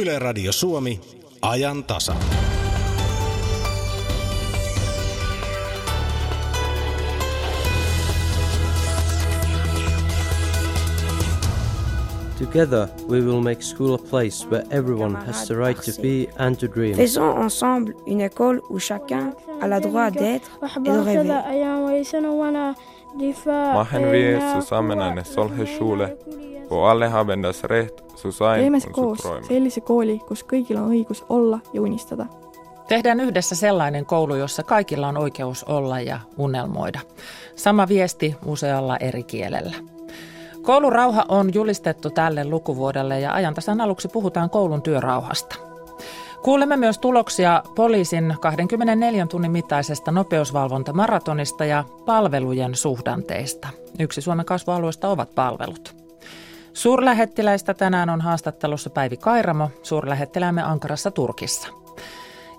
Yle Radio Suomi, ajan tasa. Together, we will make school a place where everyone has the right to be and to dream. Faisons ensemble une école où chacun a le droit d'être et de rêver. Machen wir zusammen eine solche Schule, wo alle haben das Recht zu sein Teeme und zu koos träumen. sellise kooli, kus kõigil on õigus olla ja unistada. Tehdään yhdessä sellainen koulu, jossa kaikilla on oikeus olla ja unelmoida. Sama viesti usealla eri kielellä. Koulurauha on julistettu tälle lukuvuodelle ja ajantasan aluksi puhutaan koulun työrauhasta. Kuulemme myös tuloksia poliisin 24 tunnin mittaisesta nopeusvalvontamaratonista ja palvelujen suhdanteista. Yksi Suomen kasvualueesta ovat palvelut. Suurlähettiläistä tänään on haastattelussa Päivi Kairamo, suurlähettiläämme Ankarassa Turkissa.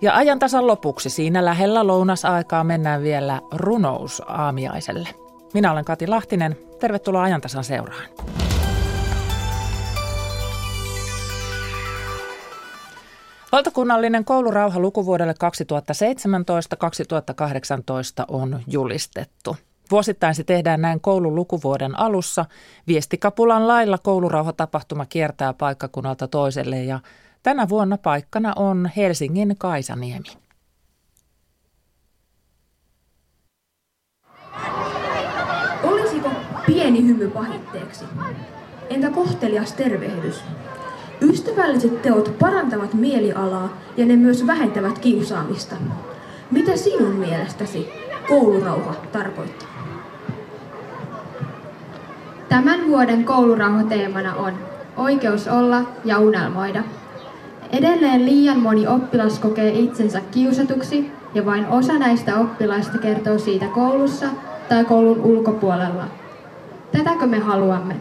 Ja ajan tasan lopuksi siinä lähellä lounasaikaa mennään vielä runous aamiaiselle. Minä olen Kati Lahtinen. Tervetuloa ajantasan seuraan. Valtakunnallinen koulurauha lukuvuodelle 2017-2018 on julistettu. Vuosittain se tehdään näin koulun lukuvuoden alussa. Viestikapulan lailla koulurauhatapahtuma kiertää paikkakunnalta toiselle ja tänä vuonna paikkana on Helsingin Kaisaniemi. Olisiko pieni hymy pahitteeksi? Entä kohtelias tervehdys? Ystävälliset teot parantavat mielialaa ja ne myös vähentävät kiusaamista. Mitä sinun mielestäsi koulurauha tarkoittaa? Tämän vuoden koulurauhateemana on oikeus olla ja unelmoida. Edelleen liian moni oppilas kokee itsensä kiusatuksi ja vain osa näistä oppilaista kertoo siitä koulussa tai koulun ulkopuolella. Tätäkö me haluamme?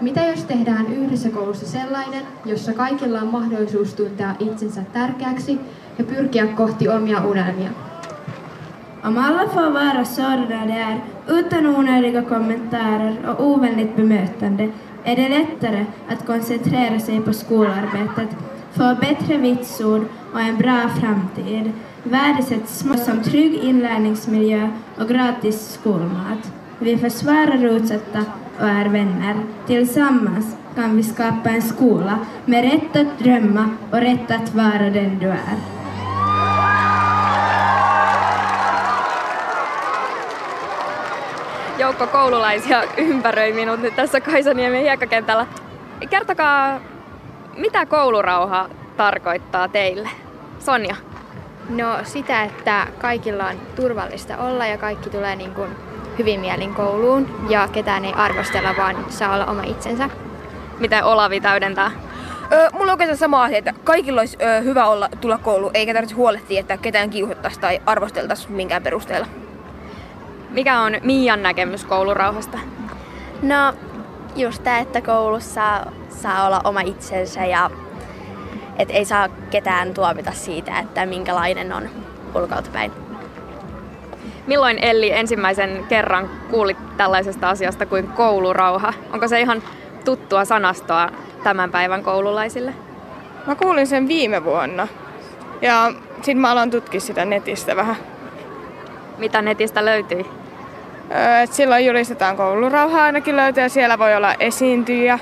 Mitä jos tehdään yhdessä koulussa sellainen, jossa kaikilla on mahdollisuus tuntea itsensä tärkeäksi ja pyrkiä kohti omia unelmia? Om alla får vara sådana de är, utan onödiga kommentarer och ovänligt bemötande, är det lättare att koncentrera sig på skolarbetet, få bättre vitsord och en bra framtid. Värdesätts små som trygg inlärningsmiljö och gratis skolmat. Vi försvarar utsatta och är vänner. Tillsammans kan vi skapa en skola med rätt att drömma och rätt att vara den du är. Joukko koululaisia ympäröi minut nyt tässä Kaisaniemen hiekkakentällä. Kertokaa, mitä koulurauha tarkoittaa teille? Sonja. No sitä, että kaikilla on turvallista olla ja kaikki tulee niin kuin hyvin mielin kouluun ja ketään ei arvostella, vaan saa olla oma itsensä. Miten Olavi täydentää? Öö, mulla on oikeastaan sama asia, että kaikilla olisi öö, hyvä olla tulla kouluun, eikä tarvitse huolehtia, että ketään kiusattaisi tai arvosteltaisi minkään perusteella. Mikä on Mian näkemys koulurauhasta? No just tämä, että koulussa saa olla oma itsensä ja et ei saa ketään tuomita siitä, että minkälainen on ulkoiltapäin. Milloin Elli ensimmäisen kerran kuulit tällaisesta asiasta kuin koulurauha? Onko se ihan tuttua sanastoa tämän päivän koululaisille? Mä kuulin sen viime vuonna. Ja sitten mä aloin tutkia sitä netistä vähän. Mitä netistä löytyi? Et silloin julistetaan koulurauha ainakin löytyy ja siellä voi olla esiintyjä.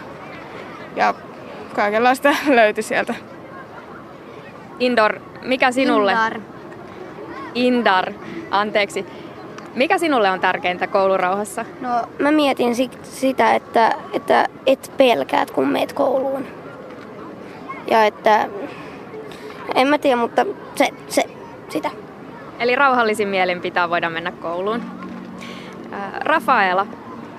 Ja kaikenlaista löytyi sieltä. Indor, mikä sinulle? Indar. Indar, anteeksi. Mikä sinulle on tärkeintä koulurauhassa? No mä mietin si- sitä, että, että et pelkäät kun meet kouluun. Ja että, en mä tiedä, mutta se, se sitä. Eli rauhallisin mielin pitää voida mennä kouluun. Rafaela,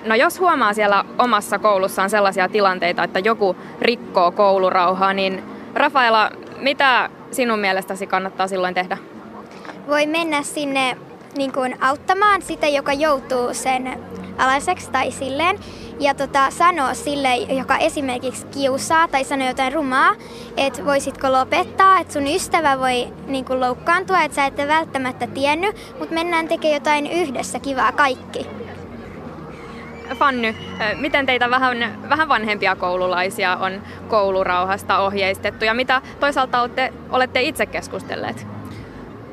no jos huomaa siellä omassa koulussaan sellaisia tilanteita, että joku rikkoo koulurauhaa, niin Rafaela, mitä sinun mielestäsi kannattaa silloin tehdä? Voi mennä sinne niin kuin auttamaan sitä, joka joutuu sen alaiseksi tai silleen. Ja tota, sanoa sille, joka esimerkiksi kiusaa tai sanoo jotain rumaa, että voisitko lopettaa, että sun ystävä voi niin kuin loukkaantua, että sä ette välttämättä tiennyt, mutta mennään tekemään jotain yhdessä kivaa kaikki. Fanny, miten teitä vähän, vähän vanhempia koululaisia on koulurauhasta ohjeistettu ja mitä toisaalta olette, olette itse keskustelleet?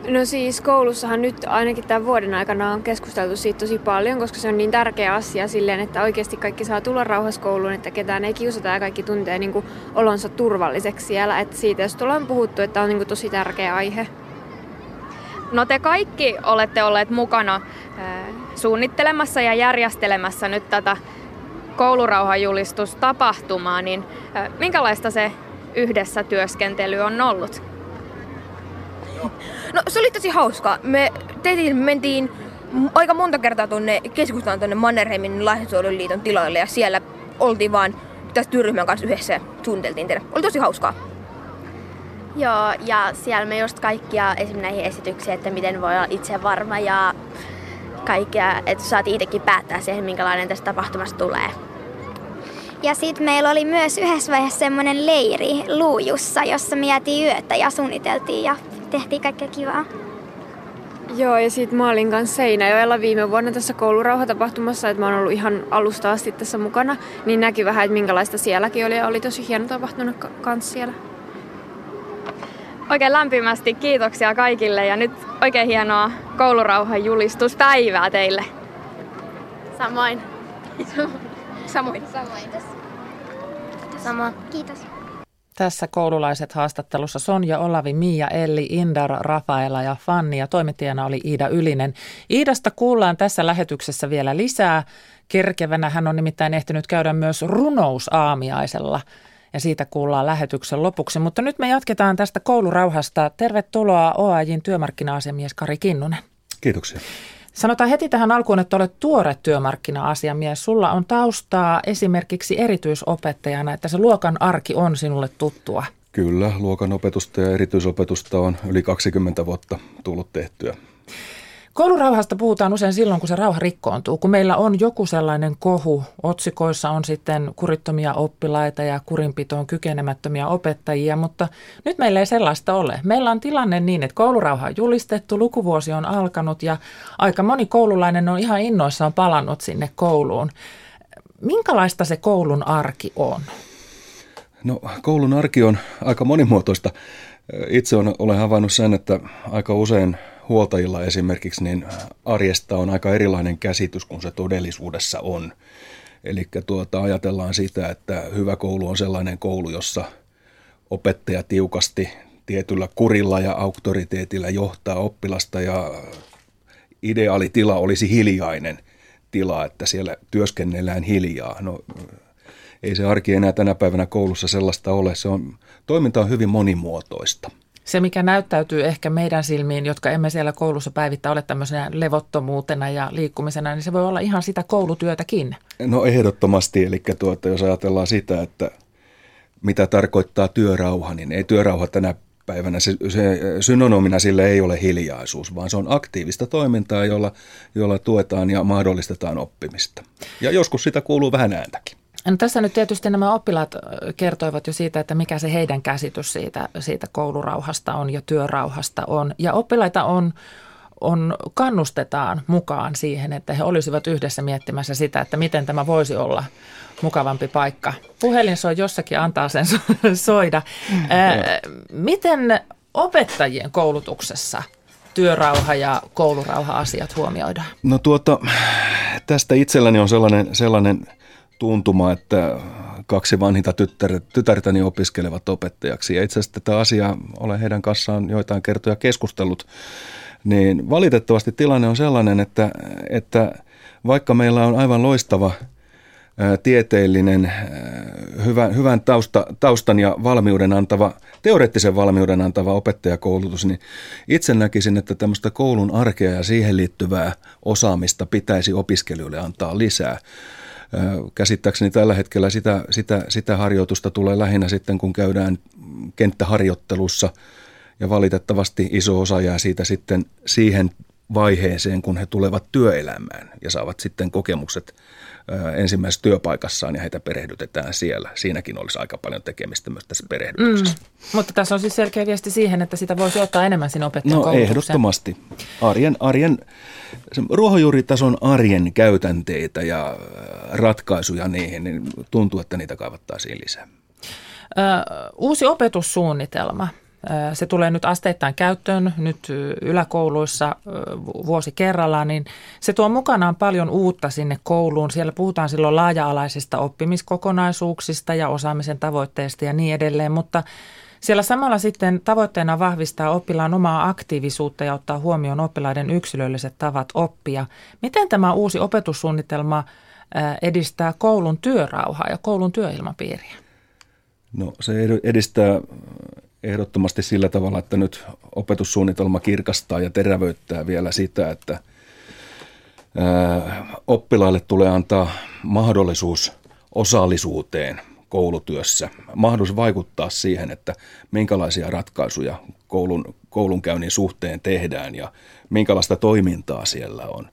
No siis koulussahan nyt ainakin tämän vuoden aikana on keskusteltu siitä tosi paljon, koska se on niin tärkeä asia silleen, että oikeasti kaikki saa tulla rauhassa kouluun, että ketään ei kiusata ja kaikki tuntee niin kuin olonsa turvalliseksi siellä. Että siitä jos ollaan puhuttu, että on niin kuin tosi tärkeä aihe. No te kaikki olette olleet mukana suunnittelemassa ja järjestelemässä nyt tätä koulurauhajulistustapahtumaa, niin minkälaista se yhdessä työskentely on ollut? No se oli tosi hauskaa. Me tehtiin, me mentiin aika monta kertaa tuonne keskustaan tuonne Mannerheimin Lastensuojeluliiton tiloille ja siellä oltiin vaan tässä työryhmän kanssa yhdessä suunniteltiin tehdä. Oli tosi hauskaa. Joo, ja siellä me just kaikkia esim. näihin esityksiin, että miten voi olla itse varma ja kaikkea, että saatiin itsekin päättää siihen, minkälainen tästä tapahtumasta tulee. Ja sitten meillä oli myös yhdessä vaiheessa semmoinen leiri Luujussa, jossa mietiin yötä ja suunniteltiin ja tehtiin kaikkea kivaa. Joo, ja sitten mä olin kanssa Seinäjoella viime vuonna tässä koulurauhatapahtumassa, että mä oon ollut ihan alusta asti tässä mukana, niin näki vähän, että minkälaista sielläkin oli, ja oli tosi hieno tapahtunut kanssa siellä. Oikein lämpimästi kiitoksia kaikille, ja nyt oikein hienoa koulurauhan julistuspäivää teille. Samoin. Samoin. Samoin. Sama. Kiitos. Tässä koululaiset haastattelussa Sonja, Olavi, Mia, Elli, Indar, Rafaela ja Fanni ja toimittajana oli Iida Ylinen. Iidasta kuullaan tässä lähetyksessä vielä lisää. Kerkevänä hän on nimittäin ehtinyt käydä myös runousaamiaisella ja siitä kuullaan lähetyksen lopuksi. Mutta nyt me jatketaan tästä koulurauhasta. Tervetuloa OAJin työmarkkina-asiamies Kari Kinnunen. Kiitoksia. Sanotaan heti tähän alkuun, että olet tuore työmarkkina-asiamies. Sulla on taustaa esimerkiksi erityisopettajana, että se luokan arki on sinulle tuttua. Kyllä, luokan opetusta ja erityisopetusta on yli 20 vuotta tullut tehtyä. Koulurauhasta puhutaan usein silloin, kun se rauha rikkoontuu. Kun meillä on joku sellainen kohu, otsikoissa on sitten kurittomia oppilaita ja kurinpitoon kykenemättömiä opettajia, mutta nyt meillä ei sellaista ole. Meillä on tilanne niin, että koulurauha on julistettu, lukuvuosi on alkanut ja aika moni koululainen on ihan innoissaan palannut sinne kouluun. Minkälaista se koulun arki on? No koulun arki on aika monimuotoista. Itse on, olen havainnut sen, että aika usein huoltajilla esimerkiksi, niin arjesta on aika erilainen käsitys kuin se todellisuudessa on. Eli tuota, ajatellaan sitä, että hyvä koulu on sellainen koulu, jossa opettaja tiukasti tietyllä kurilla ja auktoriteetillä johtaa oppilasta ja ideaalitila olisi hiljainen tila, että siellä työskennellään hiljaa. No, ei se arki enää tänä päivänä koulussa sellaista ole. Se on, toiminta on hyvin monimuotoista. Se, mikä näyttäytyy ehkä meidän silmiin, jotka emme siellä koulussa päivittäin ole tämmöisenä levottomuutena ja liikkumisena, niin se voi olla ihan sitä koulutyötäkin. No ehdottomasti, eli tuota, jos ajatellaan sitä, että mitä tarkoittaa työrauha, niin ei työrauha tänä päivänä, se, se synonymina sille ei ole hiljaisuus, vaan se on aktiivista toimintaa, jolla, jolla tuetaan ja mahdollistetaan oppimista. Ja joskus sitä kuuluu vähän ääntäkin. No tässä nyt tietysti nämä oppilaat kertoivat jo siitä, että mikä se heidän käsitys siitä, siitä koulurauhasta on ja työrauhasta on. Ja oppilaita on, on, kannustetaan mukaan siihen, että he olisivat yhdessä miettimässä sitä, että miten tämä voisi olla mukavampi paikka. Puhelin soi jossakin, antaa sen soida. Ää, miten opettajien koulutuksessa työrauha ja koulurauha-asiat huomioidaan? No tuota, tästä itselläni on sellainen, sellainen – tuntuma, että kaksi vanhinta tyttär, tytärtäni opiskelevat opettajaksi. Ja itse asiassa tätä asiaa olen heidän kanssaan joitain kertoja keskustellut. Niin valitettavasti tilanne on sellainen, että, että vaikka meillä on aivan loistava tieteellinen, hyvän, hyvän tausta, taustan ja valmiuden antava, teoreettisen valmiuden antava opettajakoulutus, niin itse näkisin, että tämmöistä koulun arkea ja siihen liittyvää osaamista pitäisi opiskelijoille antaa lisää. Käsittääkseni tällä hetkellä sitä, sitä, sitä harjoitusta tulee lähinnä sitten, kun käydään kenttäharjoittelussa. Ja valitettavasti iso osa jää siitä sitten siihen vaiheeseen, kun he tulevat työelämään ja saavat sitten kokemukset ensimmäisessä työpaikassaan ja heitä perehdytetään siellä. Siinäkin olisi aika paljon tekemistä myös tässä perehdytyksessä. Mm. Mutta tässä on siis selkeä viesti siihen, että sitä voisi ottaa enemmän sinne opettajan No ehdottomasti. Arjen, arjen, ruohonjuuritason arjen käytänteitä ja ratkaisuja niihin, niin tuntuu, että niitä kaivattaisiin lisää. Uusi opetussuunnitelma – se tulee nyt asteittain käyttöön nyt yläkouluissa vuosi kerrallaan, niin se tuo mukanaan paljon uutta sinne kouluun. Siellä puhutaan silloin laaja-alaisista oppimiskokonaisuuksista ja osaamisen tavoitteista ja niin edelleen, mutta siellä samalla sitten tavoitteena vahvistaa oppilaan omaa aktiivisuutta ja ottaa huomioon oppilaiden yksilölliset tavat oppia. Miten tämä uusi opetussuunnitelma edistää koulun työrauhaa ja koulun työilmapiiriä? No se edistää ehdottomasti sillä tavalla, että nyt opetussuunnitelma kirkastaa ja terävöittää vielä sitä, että oppilaille tulee antaa mahdollisuus osallisuuteen koulutyössä, mahdollisuus vaikuttaa siihen, että minkälaisia ratkaisuja koulun, koulunkäynnin suhteen tehdään ja minkälaista toimintaa siellä on.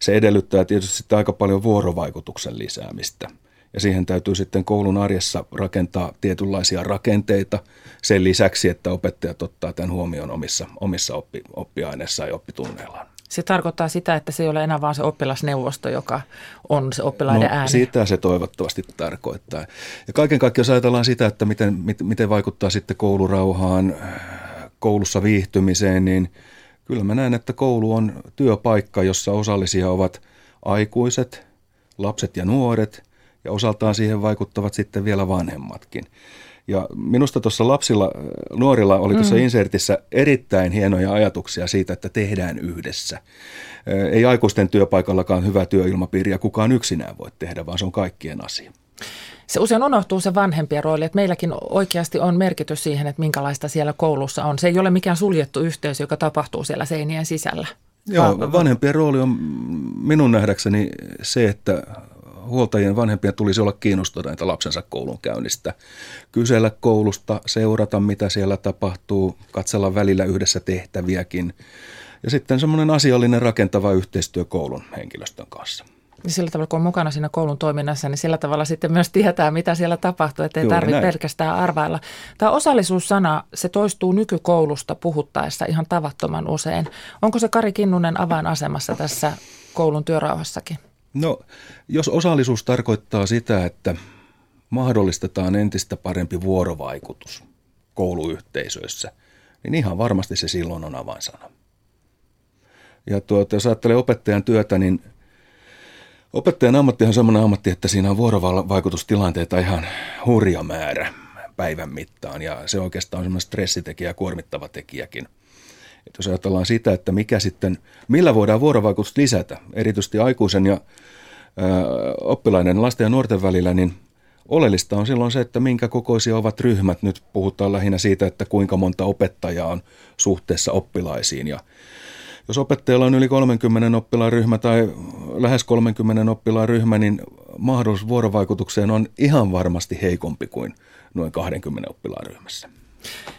Se edellyttää tietysti aika paljon vuorovaikutuksen lisäämistä – ja siihen täytyy sitten koulun arjessa rakentaa tietynlaisia rakenteita sen lisäksi, että opettajat ottaa tämän huomioon omissa, omissa oppi, oppiaineissa ja oppitunneillaan. Se tarkoittaa sitä, että se ei ole enää vain se oppilasneuvosto, joka on se oppilaiden no, ääni. Sitä se toivottavasti tarkoittaa. Ja kaiken kaikkiaan jos ajatellaan sitä, että miten, miten vaikuttaa sitten koulurauhaan, koulussa viihtymiseen, niin kyllä mä näen, että koulu on työpaikka, jossa osallisia ovat aikuiset, lapset ja nuoret – ja osaltaan siihen vaikuttavat sitten vielä vanhemmatkin. Ja minusta tuossa lapsilla, nuorilla oli tuossa mm. insertissä erittäin hienoja ajatuksia siitä, että tehdään yhdessä. Ei aikuisten työpaikallakaan hyvä työilmapiiri ja kukaan yksinään voi tehdä, vaan se on kaikkien asia. Se usein unohtuu se vanhempien rooli, että meilläkin oikeasti on merkitys siihen, että minkälaista siellä koulussa on. Se ei ole mikään suljettu yhteys, joka tapahtuu siellä seinien sisällä. Joo, vanhempien rooli on minun nähdäkseni se, että huoltajien vanhempien tulisi olla kiinnostuneita lapsensa koulun käynnistä. Kysellä koulusta, seurata mitä siellä tapahtuu, katsella välillä yhdessä tehtäviäkin. Ja sitten semmoinen asiallinen rakentava yhteistyö koulun henkilöstön kanssa. Ja sillä tavalla, kun on mukana siinä koulun toiminnassa, niin sillä tavalla sitten myös tietää, mitä siellä tapahtuu, ettei tarvitse pelkästään arvailla. Tämä osallisuussana, se toistuu nykykoulusta puhuttaessa ihan tavattoman usein. Onko se Kari Kinnunen avainasemassa tässä koulun työrauhassakin? No, jos osallisuus tarkoittaa sitä, että mahdollistetaan entistä parempi vuorovaikutus kouluyhteisöissä, niin ihan varmasti se silloin on avainsana. Ja tuota, jos ajattelee opettajan työtä, niin opettajan ammatti on sellainen ammatti, että siinä on vuorovaikutustilanteita ihan hurja määrä päivän mittaan. Ja se oikeastaan on semmoinen stressitekijä ja kuormittava tekijäkin – että jos ajatellaan sitä, että mikä sitten, millä voidaan vuorovaikutusta lisätä, erityisesti aikuisen ja oppilaiden lasten ja nuorten välillä, niin oleellista on silloin se, että minkä kokoisia ovat ryhmät. Nyt puhutaan lähinnä siitä, että kuinka monta opettajaa on suhteessa oppilaisiin. Ja jos opettajalla on yli 30 oppilaan ryhmä tai lähes 30 oppilaan ryhmä, niin mahdollisuus vuorovaikutukseen on ihan varmasti heikompi kuin noin 20 oppilaan ryhmässä.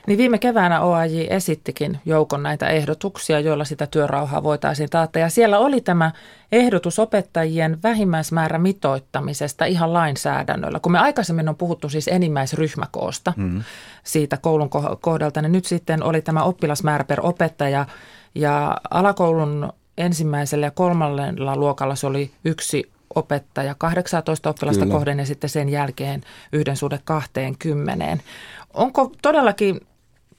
Niin viime keväänä OAJ esittikin joukon näitä ehdotuksia, joilla sitä työrauhaa voitaisiin taata. Ja siellä oli tämä ehdotus opettajien vähimmäismäärä mitoittamisesta ihan lainsäädännöllä. Kun me aikaisemmin on puhuttu siis enimmäisryhmäkoosta mm. siitä koulun kohdalta, niin nyt sitten oli tämä oppilasmäärä per opettaja. Ja alakoulun ensimmäisellä ja kolmannella luokalla se oli yksi opettaja 18 oppilasta Kyllä. kohden ja sitten sen jälkeen yhden suhde 20. Onko todellakin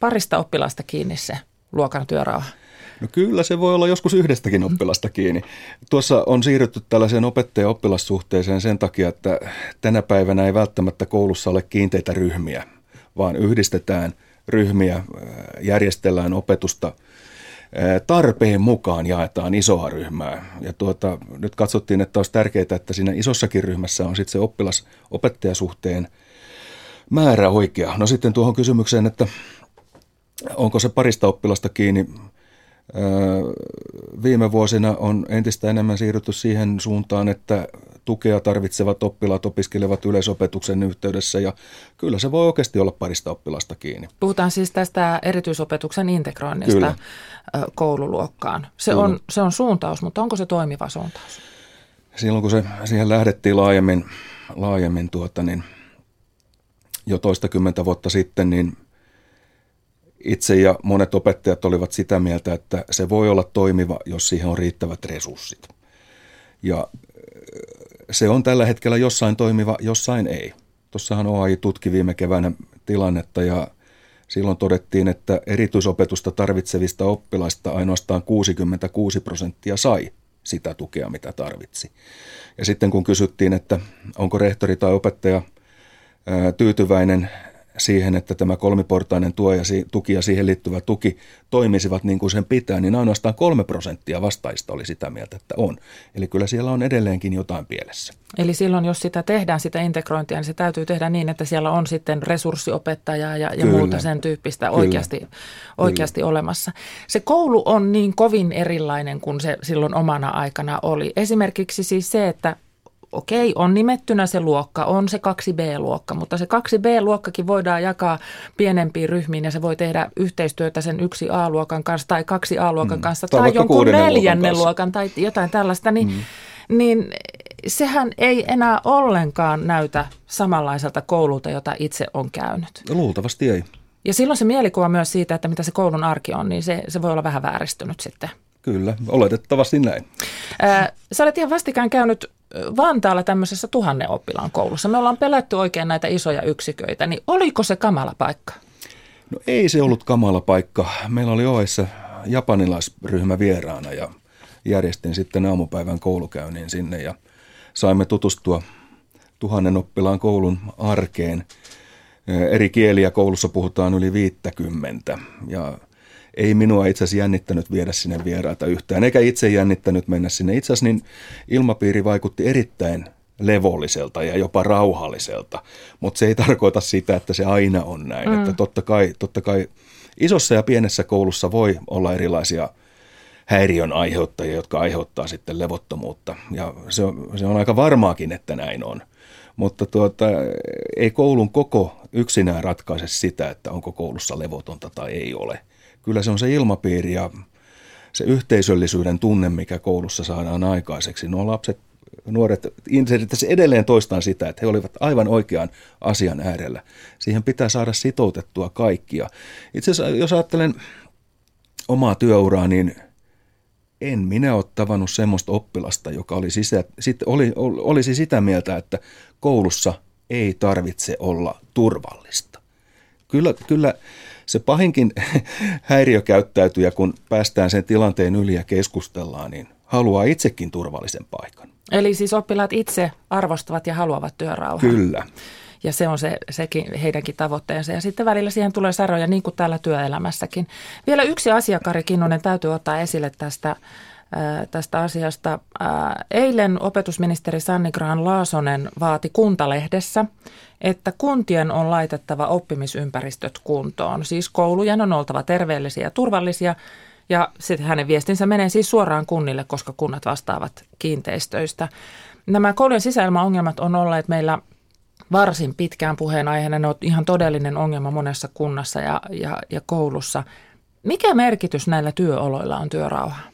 parista oppilasta kiinni se luokan työrauha? No kyllä se voi olla joskus yhdestäkin oppilasta kiinni. Tuossa on siirrytty tällaiseen opettaja-oppilassuhteeseen sen takia, että tänä päivänä ei välttämättä koulussa ole kiinteitä ryhmiä, vaan yhdistetään ryhmiä, järjestellään opetusta tarpeen mukaan jaetaan isoa ryhmää. Ja tuota, nyt katsottiin, että olisi tärkeää, että siinä isossakin ryhmässä on sitten se oppilas-opettajasuhteen – määrä oikea. No sitten tuohon kysymykseen, että onko se parista oppilasta kiinni. Viime vuosina on entistä enemmän siirrytty siihen suuntaan, että tukea tarvitsevat oppilaat opiskelevat yleisopetuksen yhteydessä ja kyllä se voi oikeasti olla parista oppilasta kiinni. Puhutaan siis tästä erityisopetuksen integroinnista kyllä. koululuokkaan. Se on, se on suuntaus, mutta onko se toimiva suuntaus? silloin kun se, siihen lähdettiin laajemmin, laajemmin tuota, niin jo toistakymmentä vuotta sitten, niin itse ja monet opettajat olivat sitä mieltä, että se voi olla toimiva, jos siihen on riittävät resurssit. Ja se on tällä hetkellä jossain toimiva, jossain ei. Tuossahan OAI tutki viime keväänä tilannetta ja silloin todettiin, että erityisopetusta tarvitsevista oppilaista ainoastaan 66 prosenttia sai sitä tukea, mitä tarvitsi. Ja sitten kun kysyttiin, että onko rehtori tai opettaja tyytyväinen siihen, että tämä kolmiportainen tuo ja tuki ja siihen liittyvä tuki toimisivat niin kuin sen pitää, niin ainoastaan kolme prosenttia vastaista oli sitä mieltä, että on. Eli kyllä siellä on edelleenkin jotain pielessä. Eli silloin, jos sitä tehdään, sitä integrointia, niin se täytyy tehdä niin, että siellä on sitten resurssiopettajaa ja, ja muuta sen tyyppistä kyllä. oikeasti, oikeasti kyllä. olemassa. Se koulu on niin kovin erilainen kuin se silloin omana aikana oli. Esimerkiksi siis se, että okei, on nimettynä se luokka, on se 2B-luokka, mutta se 2B-luokkakin voidaan jakaa pienempiin ryhmiin ja se voi tehdä yhteistyötä sen yksi A-luokan kanssa tai kaksi A-luokan mm. kanssa tai, tai jonkun neljännen luokan, luokan tai jotain tällaista, niin, mm. niin sehän ei enää ollenkaan näytä samanlaiselta koululta, jota itse on käynyt. Luultavasti ei. Ja silloin se mielikuva myös siitä, että mitä se koulun arki on, niin se, se voi olla vähän vääristynyt sitten. Kyllä, oletettavasti näin. Ää, sä olet ihan vastikään käynyt Vantaalla tämmöisessä tuhannen oppilaan koulussa. Me ollaan pelätty oikein näitä isoja yksiköitä, niin oliko se kamala paikka? No ei se ollut kamala paikka. Meillä oli Oessa japanilaisryhmä vieraana ja järjestin sitten aamupäivän koulukäynnin sinne ja saimme tutustua tuhannen oppilaan koulun arkeen. Eri kieliä koulussa puhutaan yli 50 ja ei minua itse asiassa jännittänyt viedä sinne vieraita yhtään, eikä itse jännittänyt mennä sinne. Itse asiassa niin ilmapiiri vaikutti erittäin levolliselta ja jopa rauhalliselta, mutta se ei tarkoita sitä, että se aina on näin. Mm. Että totta kai, totta kai isossa ja pienessä koulussa voi olla erilaisia häiriön aiheuttajia, jotka aiheuttaa sitten levottomuutta. Ja se on, se on aika varmaakin, että näin on. Mutta tuota, ei koulun koko yksinään ratkaise sitä, että onko koulussa levotonta tai ei ole – kyllä se on se ilmapiiri ja se yhteisöllisyyden tunne, mikä koulussa saadaan aikaiseksi. Nuo lapset, nuoret, se edelleen toistaan sitä, että he olivat aivan oikean asian äärellä. Siihen pitää saada sitoutettua kaikkia. Itse asiassa, jos ajattelen omaa työuraa, niin en minä ole tavannut semmoista oppilasta, joka oli sisä, sit, oli, olisi sitä mieltä, että koulussa ei tarvitse olla turvallista. Kyllä, kyllä se pahinkin häiriökäyttäytyjä, kun päästään sen tilanteen yli ja keskustellaan, niin haluaa itsekin turvallisen paikan. Eli siis oppilaat itse arvostavat ja haluavat työrauhaa. Kyllä. Ja se on se, sekin heidänkin tavoitteensa. Ja sitten välillä siihen tulee saroja, niin kuin täällä työelämässäkin. Vielä yksi asia, Kari Kinnunen, täytyy ottaa esille tästä tästä asiasta. Eilen opetusministeri Sanni Graan Laasonen vaati Kuntalehdessä, että kuntien on laitettava oppimisympäristöt kuntoon. Siis koulujen on oltava terveellisiä ja turvallisia. Ja sitten hänen viestinsä menee siis suoraan kunnille, koska kunnat vastaavat kiinteistöistä. Nämä koulujen sisäilmaongelmat on olleet meillä varsin pitkään puheenaiheena. Ne on ihan todellinen ongelma monessa kunnassa ja, ja, ja koulussa. Mikä merkitys näillä työoloilla on työrauha?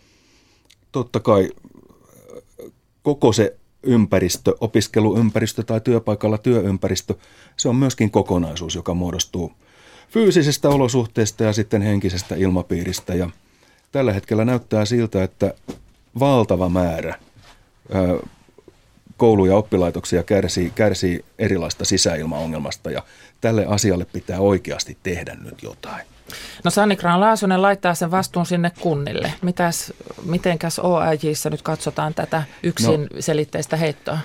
Totta kai koko se ympäristö, opiskeluympäristö tai työpaikalla työympäristö, se on myöskin kokonaisuus, joka muodostuu fyysisistä olosuhteista ja sitten henkisestä ilmapiiristä. Ja tällä hetkellä näyttää siltä, että valtava määrä kouluja ja oppilaitoksia kärsii, kärsii erilaista sisäilmaongelmasta ja tälle asialle pitää oikeasti tehdä nyt jotain. No Sanni Graan Laasonen laittaa sen vastuun sinne kunnille. Mitäs, mitenkäs OAJissa nyt katsotaan tätä yksin no, selitteistä heittoa?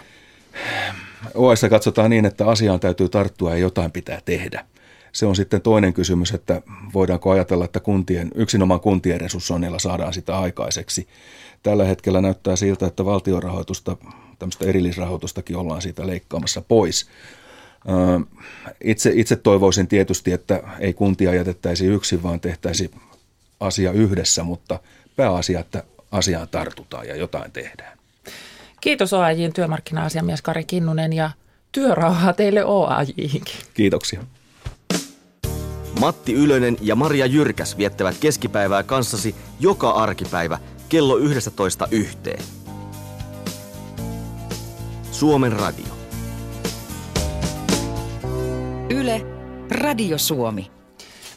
OAJissa katsotaan niin, että asiaan täytyy tarttua ja jotain pitää tehdä. Se on sitten toinen kysymys, että voidaanko ajatella, että kuntien, yksinomaan kuntien resurssoinnilla saadaan sitä aikaiseksi. Tällä hetkellä näyttää siltä, että valtiorahoitusta, tämmöistä erillisrahoitustakin ollaan siitä leikkaamassa pois. Itse, itse toivoisin tietysti, että ei kuntia jätettäisi yksin, vaan tehtäisi asia yhdessä, mutta pääasia, että asiaan tartutaan ja jotain tehdään. Kiitos OAJin työmarkkina-asiamies Kari Kinnunen ja työrauhaa teille OAJinkin. Kiitoksia. Matti Ylönen ja Maria Jyrkäs viettävät keskipäivää kanssasi joka arkipäivä kello 11 yhteen. Suomen radio. Yle, Radio Suomi.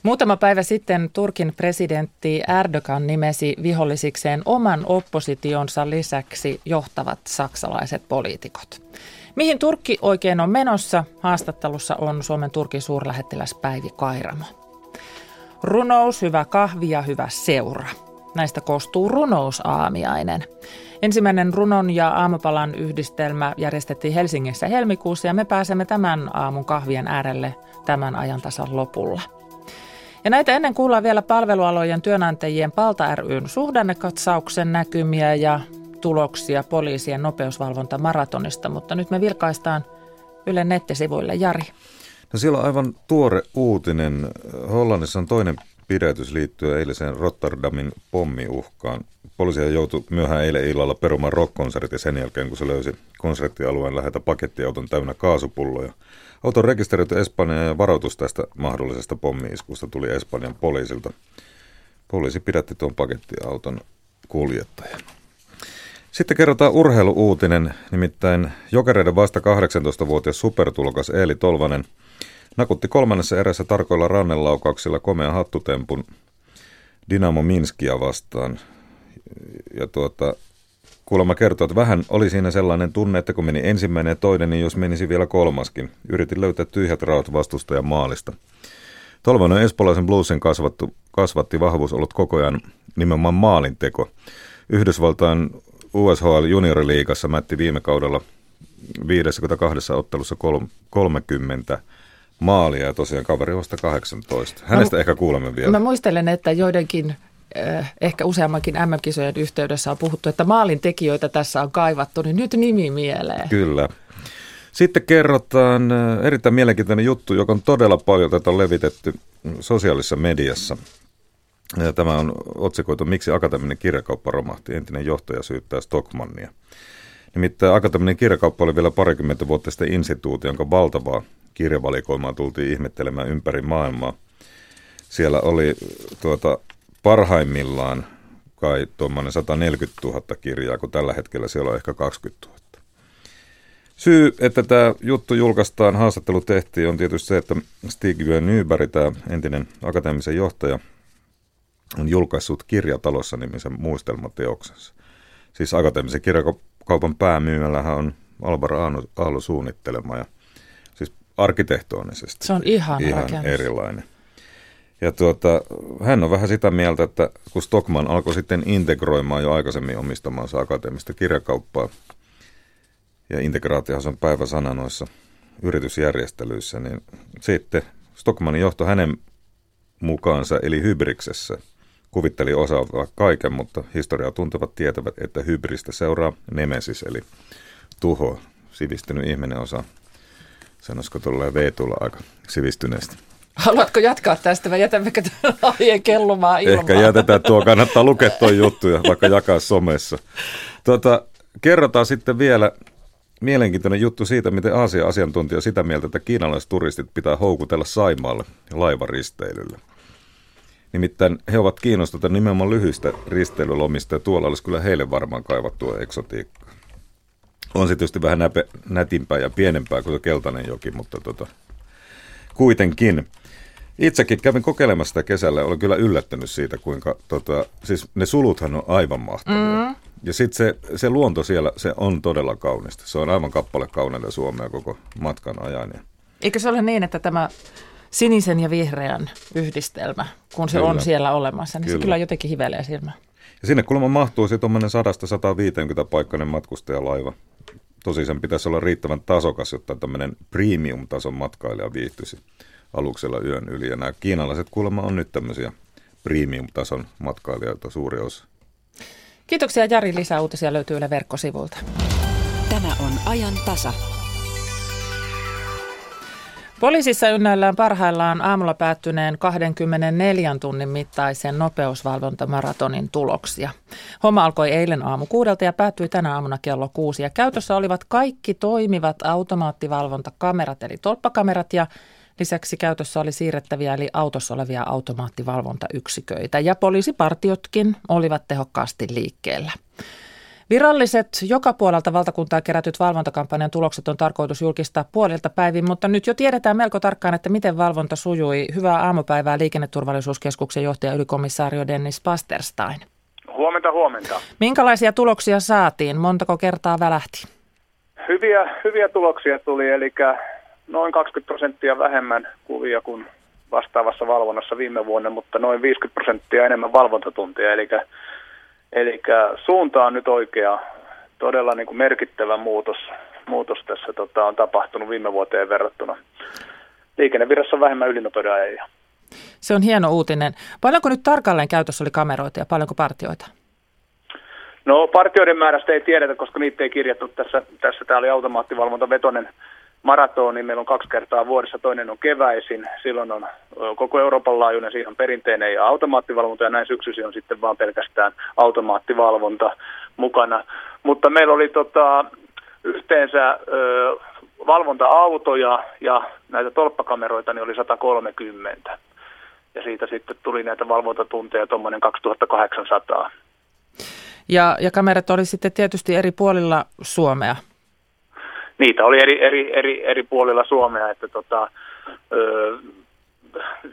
Muutama päivä sitten Turkin presidentti Erdogan nimesi vihollisikseen oman oppositionsa lisäksi johtavat saksalaiset poliitikot. Mihin Turkki oikein on menossa? Haastattelussa on Suomen Turkin suurlähettiläs Päivi Kairamo. Runous, hyvä kahvi ja hyvä seura. Näistä koostuu runousaamiainen. Ensimmäinen runon ja aamupalan yhdistelmä järjestettiin Helsingissä helmikuussa ja me pääsemme tämän aamun kahvien äärelle tämän ajantasan lopulla. Ja näitä ennen kuullaan vielä palvelualojen työnantajien Palta ryn suhdannekatsauksen näkymiä ja tuloksia poliisien nopeusvalvonta maratonista, mutta nyt me vilkaistaan Yle nettisivuille. Jari. No siellä on aivan tuore uutinen. Hollannissa on toinen pidätys liittyen eiliseen Rotterdamin pommiuhkaan. Poliisia joutui myöhään eilen illalla perumaan rock-konsertin sen jälkeen, kun se löysi konserttialueen läheltä pakettiauton täynnä kaasupulloja. Auton rekisteröity Espanjaan ja varoitus tästä mahdollisesta pommiiskusta tuli Espanjan poliisilta. Poliisi pidätti tuon pakettiauton kuljettajan. Sitten kerrotaan urheiluuutinen, nimittäin jokereiden vasta 18-vuotias supertulokas Eeli Tolvanen nakutti kolmannessa erässä tarkoilla rannenlaukauksilla komean hattutempun Dynamo Minskia vastaan. Ja tuota, kuulemma kertoo, että vähän oli siinä sellainen tunne, että kun meni ensimmäinen ja toinen, niin jos menisi vielä kolmaskin. Yritin löytää tyhjät raot vastustajan maalista. Tolvanen Espolaisen bluesin kasvattu, kasvatti vahvuusolut koko ajan nimenomaan maalinteko. Yhdysvaltain USHL junioriliigassa mätti viime kaudella 52 ottelussa 30 maalia ja tosiaan kaveri vasta 18. Hänestä mä, ehkä kuulemme vielä. Mä muistelen, että joidenkin eh, ehkä useammankin MM-kisojen yhteydessä on puhuttu, että maalin tekijöitä tässä on kaivattu, niin nyt nimi mieleen. Kyllä. Sitten kerrotaan eh, erittäin mielenkiintoinen juttu, joka on todella paljon tätä levitetty sosiaalisessa mediassa. Ja tämä on otsikoitu, miksi akateeminen kirjakauppa romahti. Entinen johtaja syyttää Stockmannia. Nimittäin akateeminen kirjakauppa oli vielä parikymmentä vuotta sitten instituuti, jonka valtavaa kirjavalikoimaa tultiin ihmettelemään ympäri maailmaa. Siellä oli tuota, parhaimmillaan kai tuommoinen 140 000 kirjaa, kun tällä hetkellä siellä on ehkä 20 000. Syy, että tämä juttu julkaistaan, haastattelu tehtiin, on tietysti se, että Stig Nyberg, tämä entinen akateemisen johtaja, on julkaissut kirjatalossa nimisen muistelmateoksensa. Siis akateemisen kirjakaupan päämyymällähän on Alvar Aalto suunnittelema ja arkkitehtonisesti. Se on ihan, ihan erilainen. Ja tuota, hän on vähän sitä mieltä, että kun Stockman alkoi sitten integroimaan jo aikaisemmin omistamansa akateemista kirjakauppaa, ja integraatiohan on päiväsana noissa yritysjärjestelyissä, niin sitten Stockmanin johto hänen mukaansa, eli Hybriksessä, kuvitteli osaavaa kaiken, mutta historiaa tuntevat tietävät, että hybristä seuraa nemesis, eli tuho. Sivistynyt ihminen osaa, sanoisiko tuolla v aika sivistyneesti. Haluatko jatkaa tästä vai jätämmekö tämän aiheen kellumaan ilmaan? Ehkä jätetään tuo, kannattaa lukea tuo juttu ja vaikka jakaa somessa. Tuota, kerrotaan sitten vielä mielenkiintoinen juttu siitä, miten Aasia asiantuntija sitä mieltä, että kiinalaiset turistit pitää houkutella Saimaalle laivaristeilylle. Nimittäin he ovat kiinnostuneita nimenomaan lyhyistä risteilylomista ja tuolla olisi kyllä heille varmaan kaivattua eksotiikkaa. On se tietysti vähän näpe, nätimpää ja pienempää kuin se keltainen joki, mutta tota, kuitenkin. Itsekin kävin kokeilemassa sitä kesällä ja olen kyllä yllättänyt siitä, kuinka tota, siis ne suluthan on aivan mahtavia. Mm. Ja sitten se, se luonto siellä, se on todella kaunista. Se on aivan kappale kauneita Suomea koko matkan ajan. Eikö se ole niin, että tämä sinisen ja vihreän yhdistelmä, kun se kyllä. on siellä olemassa, niin kyllä. se kyllä jotenkin hivelee silmä. Ja sinne kuulemma mahtuu sitten tuommoinen 100-150 paikkainen matkustajalaiva. Tosi sen pitäisi olla riittävän tasokas, jotta tämmöinen premium-tason matkailija viihtyisi aluksella yön yli. Ja nämä kiinalaiset kuulemma on nyt tämmöisiä premium-tason matkailijoita suuri osa. Kiitoksia Jari. Lisää uutisia löytyy Yle verkkosivulta. Tämä on ajan tasa. Poliisissa ynnäillään parhaillaan aamulla päättyneen 24 tunnin mittaisen nopeusvalvontamaratonin tuloksia. Homma alkoi eilen aamu kuudelta ja päättyi tänä aamuna kello kuusi. Ja käytössä olivat kaikki toimivat automaattivalvontakamerat eli tolppakamerat ja lisäksi käytössä oli siirrettäviä eli autossa olevia automaattivalvontayksiköitä ja poliisipartiotkin olivat tehokkaasti liikkeellä. Viralliset joka puolelta valtakuntaa kerätyt valvontakampanjan tulokset on tarkoitus julkistaa puolilta päivin, mutta nyt jo tiedetään melko tarkkaan, että miten valvonta sujui. Hyvää aamupäivää liikenneturvallisuuskeskuksen johtaja ylikomissaario Dennis Pasterstein. Huomenta, huomenta. Minkälaisia tuloksia saatiin? Montako kertaa välähti? Hyviä, hyviä tuloksia tuli, eli noin 20 prosenttia vähemmän kuvia kuin vastaavassa valvonnassa viime vuonna, mutta noin 50 prosenttia enemmän valvontatuntia, eli, eli suunta on nyt oikea. Todella niin kuin merkittävä muutos, muutos tässä tota, on tapahtunut viime vuoteen verrattuna. Liikennevirrassa on vähemmän ylinopeuden ajajia. Se on hieno uutinen. Paljonko nyt tarkalleen käytössä oli kameroita ja paljonko partioita? No partioiden määrästä ei tiedetä, koska niitä ei kirjattu tässä. Tässä tämä oli automaattivalvontavetoinen maratoni. Niin meillä on kaksi kertaa vuodessa, toinen on keväisin. Silloin on koko Euroopan laajuinen, siinä on perinteinen ja automaattivalvonta ja näin syksyisin on sitten vaan pelkästään automaattivalvonta mukana. Mutta meillä oli tota, yhteensä ö, valvonta-autoja ja näitä tolppakameroita niin oli 130. Ja siitä sitten tuli näitä valvontatunteja tuommoinen 2800. Ja, ja kamerat oli sitten tietysti eri puolilla Suomea. Niitä oli eri, eri, eri, eri puolilla Suomea, että tota, ö,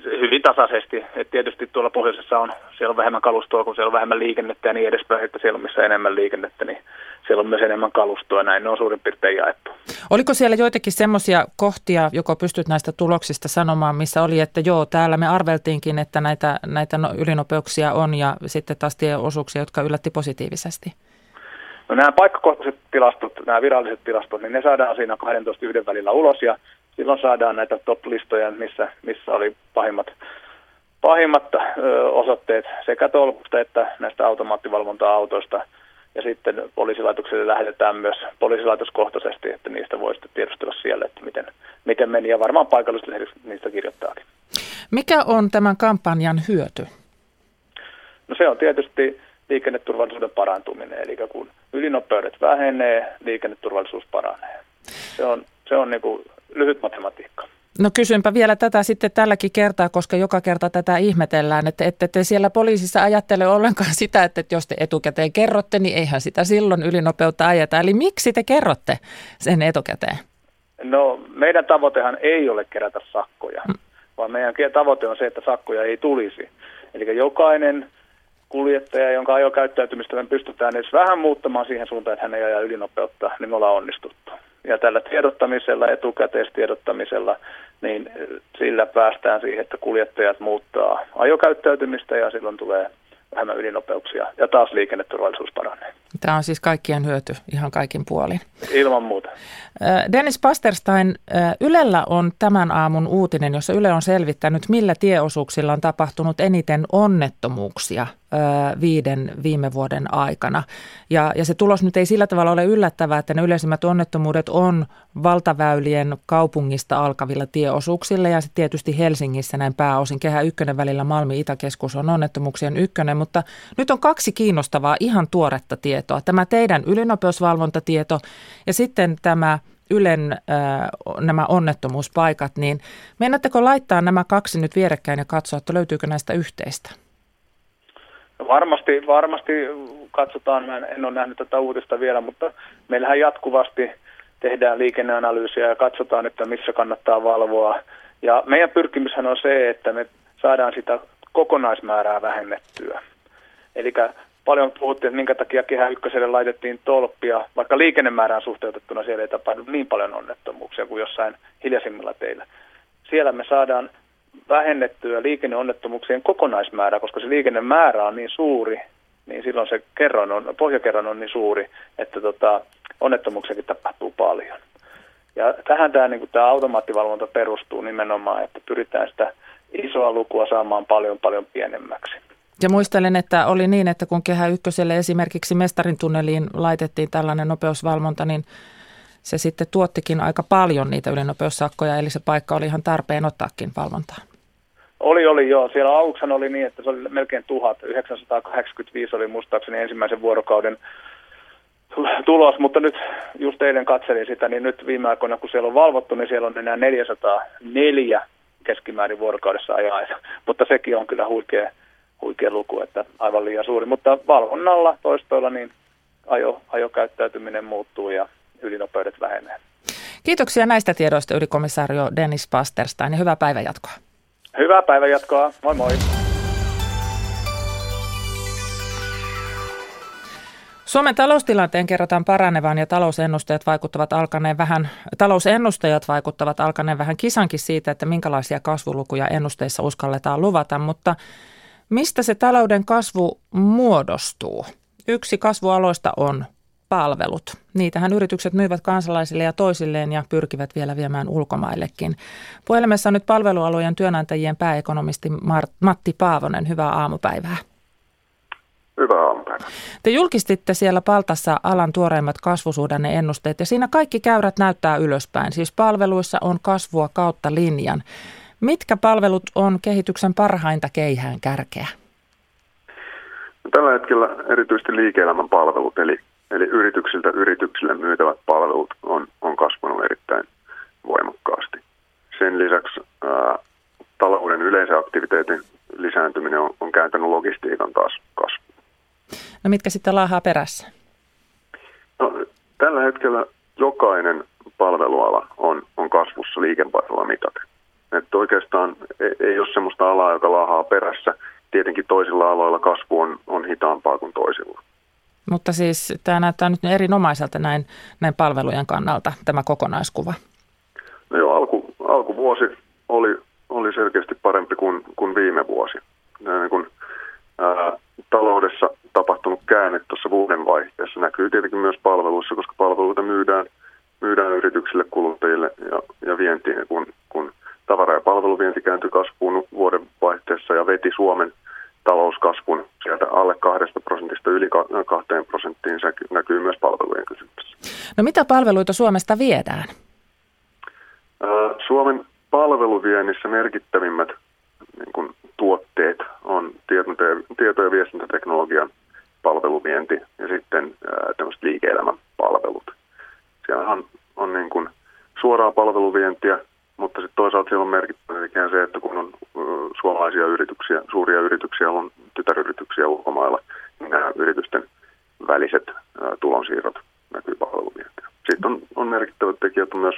hyvin tasaisesti. Et tietysti tuolla pohjoisessa on, siellä on vähemmän kalustoa, kun siellä on vähemmän liikennettä ja niin edespäin, että siellä on missä enemmän liikennettä, niin siellä on myös enemmän kalustoa. Näin ne on suurin piirtein jaettu. Oliko siellä joitakin semmoisia kohtia, joko pystyt näistä tuloksista sanomaan, missä oli, että joo, täällä me arveltiinkin, että näitä, näitä no, ylinopeuksia on ja sitten taas tieosuuksia, jotka yllätti positiivisesti? No nämä paikkakohtaiset tilastot, nämä viralliset tilastot, niin ne saadaan siinä 12 yhden välillä ulos ja silloin saadaan näitä top-listoja, missä, missä oli pahimmat, pahimmat ö, osoitteet sekä tolkusta että näistä automaattivalvonta-autoista. Ja sitten poliisilaitokselle lähetetään myös poliisilaitoskohtaisesti, että niistä voi sitten tiedustella siellä, että miten, miten meni. Ja varmaan paikallisesti niistä kirjoittaakin. Mikä on tämän kampanjan hyöty? No se on tietysti liikenneturvallisuuden parantuminen. Eli kun ylinopeudet vähenee, liikenneturvallisuus paranee. Se on, se on niin kuin lyhyt matematiikka. No kysynpä vielä tätä sitten tälläkin kertaa, koska joka kerta tätä ihmetellään, että ette te siellä poliisissa ajattele ollenkaan sitä, että jos te etukäteen kerrotte, niin eihän sitä silloin ylinopeutta ajeta. Eli miksi te kerrotte sen etukäteen? No meidän tavoitehan ei ole kerätä sakkoja, hmm. vaan meidän tavoite on se, että sakkoja ei tulisi. Eli jokainen kuljettaja, jonka ajokäyttäytymistä me pystytään edes vähän muuttamaan siihen suuntaan, että hän ei aja ylinopeutta, niin me ollaan onnistuttu. Ja tällä tiedottamisella, etukäteistiedottamisella, niin sillä päästään siihen, että kuljettajat muuttaa ajokäyttäytymistä ja silloin tulee vähemmän ylinopeuksia ja taas liikenneturvallisuus paranee. Tämä on siis kaikkien hyöty ihan kaikin puolin. Ilman muuta. Dennis Pasterstein, Ylellä on tämän aamun uutinen, jossa Yle on selvittänyt, millä tieosuuksilla on tapahtunut eniten onnettomuuksia viiden viime vuoden aikana. Ja, ja se tulos nyt ei sillä tavalla ole yllättävää, että ne yleisimmät onnettomuudet on valtaväylien kaupungista alkavilla tieosuuksilla ja sitten tietysti Helsingissä näin pääosin Kehä ykkönen välillä Malmi-Itäkeskus on onnettomuuksien ykkönen, mutta nyt on kaksi kiinnostavaa ihan tuoretta tietoa. Tämä teidän ylinopeusvalvontatieto ja sitten tämä Ylen äh, nämä onnettomuuspaikat, niin mennättekö laittaa nämä kaksi nyt vierekkäin ja katsoa, että löytyykö näistä yhteistä? Varmasti, varmasti katsotaan, mä en, en ole nähnyt tätä uutista vielä, mutta meillähän jatkuvasti tehdään liikenneanalyysiä ja katsotaan, että missä kannattaa valvoa. Ja meidän pyrkimyshän on se, että me saadaan sitä kokonaismäärää vähennettyä. Eli paljon puhuttiin, että minkä takia Kehä Ykköselle laitettiin tolppia, vaikka liikennemäärään suhteutettuna siellä ei tapahdu niin paljon onnettomuuksia kuin jossain hiljaisimmilla teillä. Siellä me saadaan vähennettyä liikenneonnettomuuksien kokonaismäärä, koska se liikennemäärä on niin suuri, niin silloin se kerron on, pohjakerron on niin suuri, että tota, onnettomuuksiakin tapahtuu paljon. Ja tähän tämä, niin tämä automaattivalvonta perustuu nimenomaan, että pyritään sitä isoa lukua saamaan paljon paljon pienemmäksi. Ja muistelen, että oli niin, että kun Kehä Ykköselle esimerkiksi Mestarin tunneliin laitettiin tällainen nopeusvalvonta, niin se sitten tuottikin aika paljon niitä ylinopeussakkoja, eli se paikka oli ihan tarpeen ottaakin valvontaan. Oli, oli joo. Siellä aluksi oli niin, että se oli melkein 1985 oli muistaakseni ensimmäisen vuorokauden tulos, mutta nyt just eilen katselin sitä, niin nyt viime aikoina kun siellä on valvottu, niin siellä on enää 404 keskimäärin vuorokaudessa ajaa. Mutta sekin on kyllä huikea, huikea luku, että aivan liian suuri. Mutta valvonnalla toistoilla niin ajo, ajokäyttäytyminen muuttuu ja ylinopeudet vähenee. Kiitoksia näistä tiedoista ylikomissaario Dennis Pasterstein ja hyvää päivänjatkoa. Hyvää päivänjatkoa. Moi moi. Suomen taloustilanteen kerrotaan paranevan ja talousennusteet vaikuttavat alkaneen vähän, talousennustajat vaikuttavat alkaneen vähän kisankin siitä, että minkälaisia kasvulukuja ennusteissa uskalletaan luvata, mutta mistä se talouden kasvu muodostuu? Yksi kasvualoista on palvelut. Niitähän yritykset myyvät kansalaisille ja toisilleen ja pyrkivät vielä viemään ulkomaillekin. Puhelimessa on nyt palvelualojen työnantajien pääekonomisti Matti Paavonen. Hyvää aamupäivää. Hyvää aamupäivää. Te julkistitte siellä Paltassa alan tuoreimmat kasvusuhdanne-ennusteet ja siinä kaikki käyrät näyttää ylöspäin. Siis palveluissa on kasvua kautta linjan. Mitkä palvelut on kehityksen parhainta keihään kärkeä? Tällä hetkellä erityisesti liike-elämän palvelut, eli, eli yrityksiltä yrityksille myytävät palvelut on, on kasvanut erittäin voimakkaasti. Sen lisäksi ää, talouden yleisen aktiviteetin lisääntyminen on, on kääntänyt logistiikan taas kasvuun. No mitkä sitten laahaa perässä? No, tällä hetkellä jokainen palveluala on, on kasvussa liikevaihdolla mitaten. Että oikeastaan ei, ei ole sellaista alaa, joka laahaa perässä. Tietenkin toisilla aloilla kasvu on, on hitaampaa kuin toisilla. Mutta siis tämä näyttää nyt erinomaiselta näin, näin palvelujen kannalta, tämä kokonaiskuva. No joo, alku, alkuvuosi oli, oli selkeästi parempi kuin, kuin viime vuosi. Niin kun, ää, taloudessa tapahtunut käänne tuossa vuodenvaihteessa näkyy tietenkin myös palveluissa, koska palveluita myydään, myydään yrityksille, kuluttajille ja, ja vientiin, kun, kun tavara- ja palveluvienti kääntyi kasvuun vuodenvaihteessa ja veti Suomen talouskasvun sieltä alle kahdesta prosentista yli kahteen prosenttiin. Se näkyy myös palvelujen kysynnässä. No mitä palveluita Suomesta viedään? Suomen palveluviennissä merkittävimmät niin kuin, tuotteet on tieto- ja viestintäteknologian palveluvienti ja sitten tämmöiset liike-elämän palvelut. Siellähän on, on niin kuin suoraa palveluvientiä, mutta sitten toisaalta siellä on merkittävä se, että kun on suomalaisia yrityksiä, suuria yrityksiä, on tytäryrityksiä ulkomailla, niin nämä yritysten väliset tulonsiirrot näkyy palveluvientiä. Sitten on, on merkittävät tekijät on myös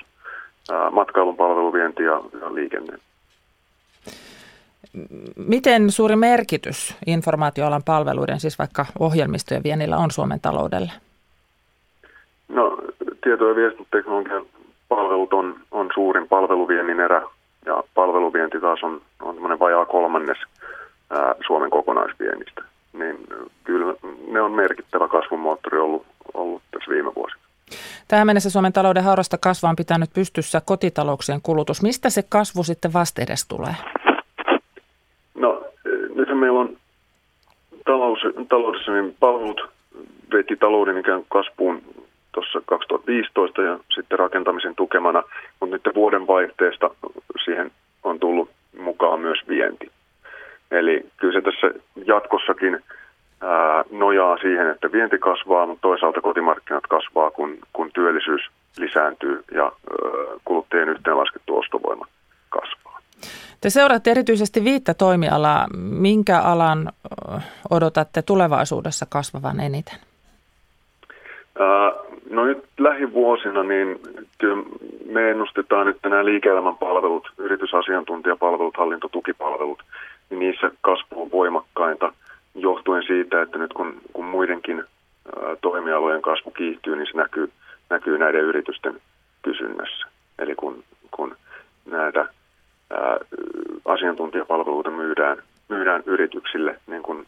matkailun palveluvienti ja, ja liikenne. Miten suuri merkitys informaatioalan palveluiden, siis vaikka ohjelmistojen viennillä on Suomen taloudelle? No, tieto- ja viestintäteknologian palvelut on, on suurin palveluviennin erä ja palveluvienti taas on, on vajaa kolmannes ää, Suomen kokonaisviennistä. Niin kyllä ne on merkittävä kasvumoottori ollut, ollut tässä viime vuosina. Tähän mennessä Suomen talouden haurasta kasvaa on pitänyt pystyssä kotitalouksien kulutus. Mistä se kasvu sitten vasteedes tulee? No nyt meillä on talous, taloudessa niin palvelut veti talouden ikään kuin kasvuun tuossa 2015 ja sitten rakentamisen tukemana, mutta nyt vuoden vaihteesta siihen on tullut mukaan myös vienti. Eli kyllä se tässä jatkossakin ää, nojaa siihen, että vienti kasvaa, mutta toisaalta kotimarkkinat kasvaa, kun, kun työllisyys lisääntyy ja ää, kuluttajien yhteenlaskettu ostovoima kasvaa. Te seuraatte erityisesti viittä toimialaa. Minkä alan odotatte tulevaisuudessa kasvavan eniten? No nyt lähivuosina niin kyllä me ennustetaan, että nämä liike-elämän palvelut, yritysasiantuntijapalvelut, hallintotukipalvelut, niin niissä kasvu on voimakkainta johtuen siitä, että nyt kun, kun muidenkin toimialojen kasvu kiihtyy, niin se näkyy, näkyy näiden yritysten kysynnässä. Eli kun, kun näitä ää, asiantuntijapalveluita myydään, myydään yrityksille, niin kun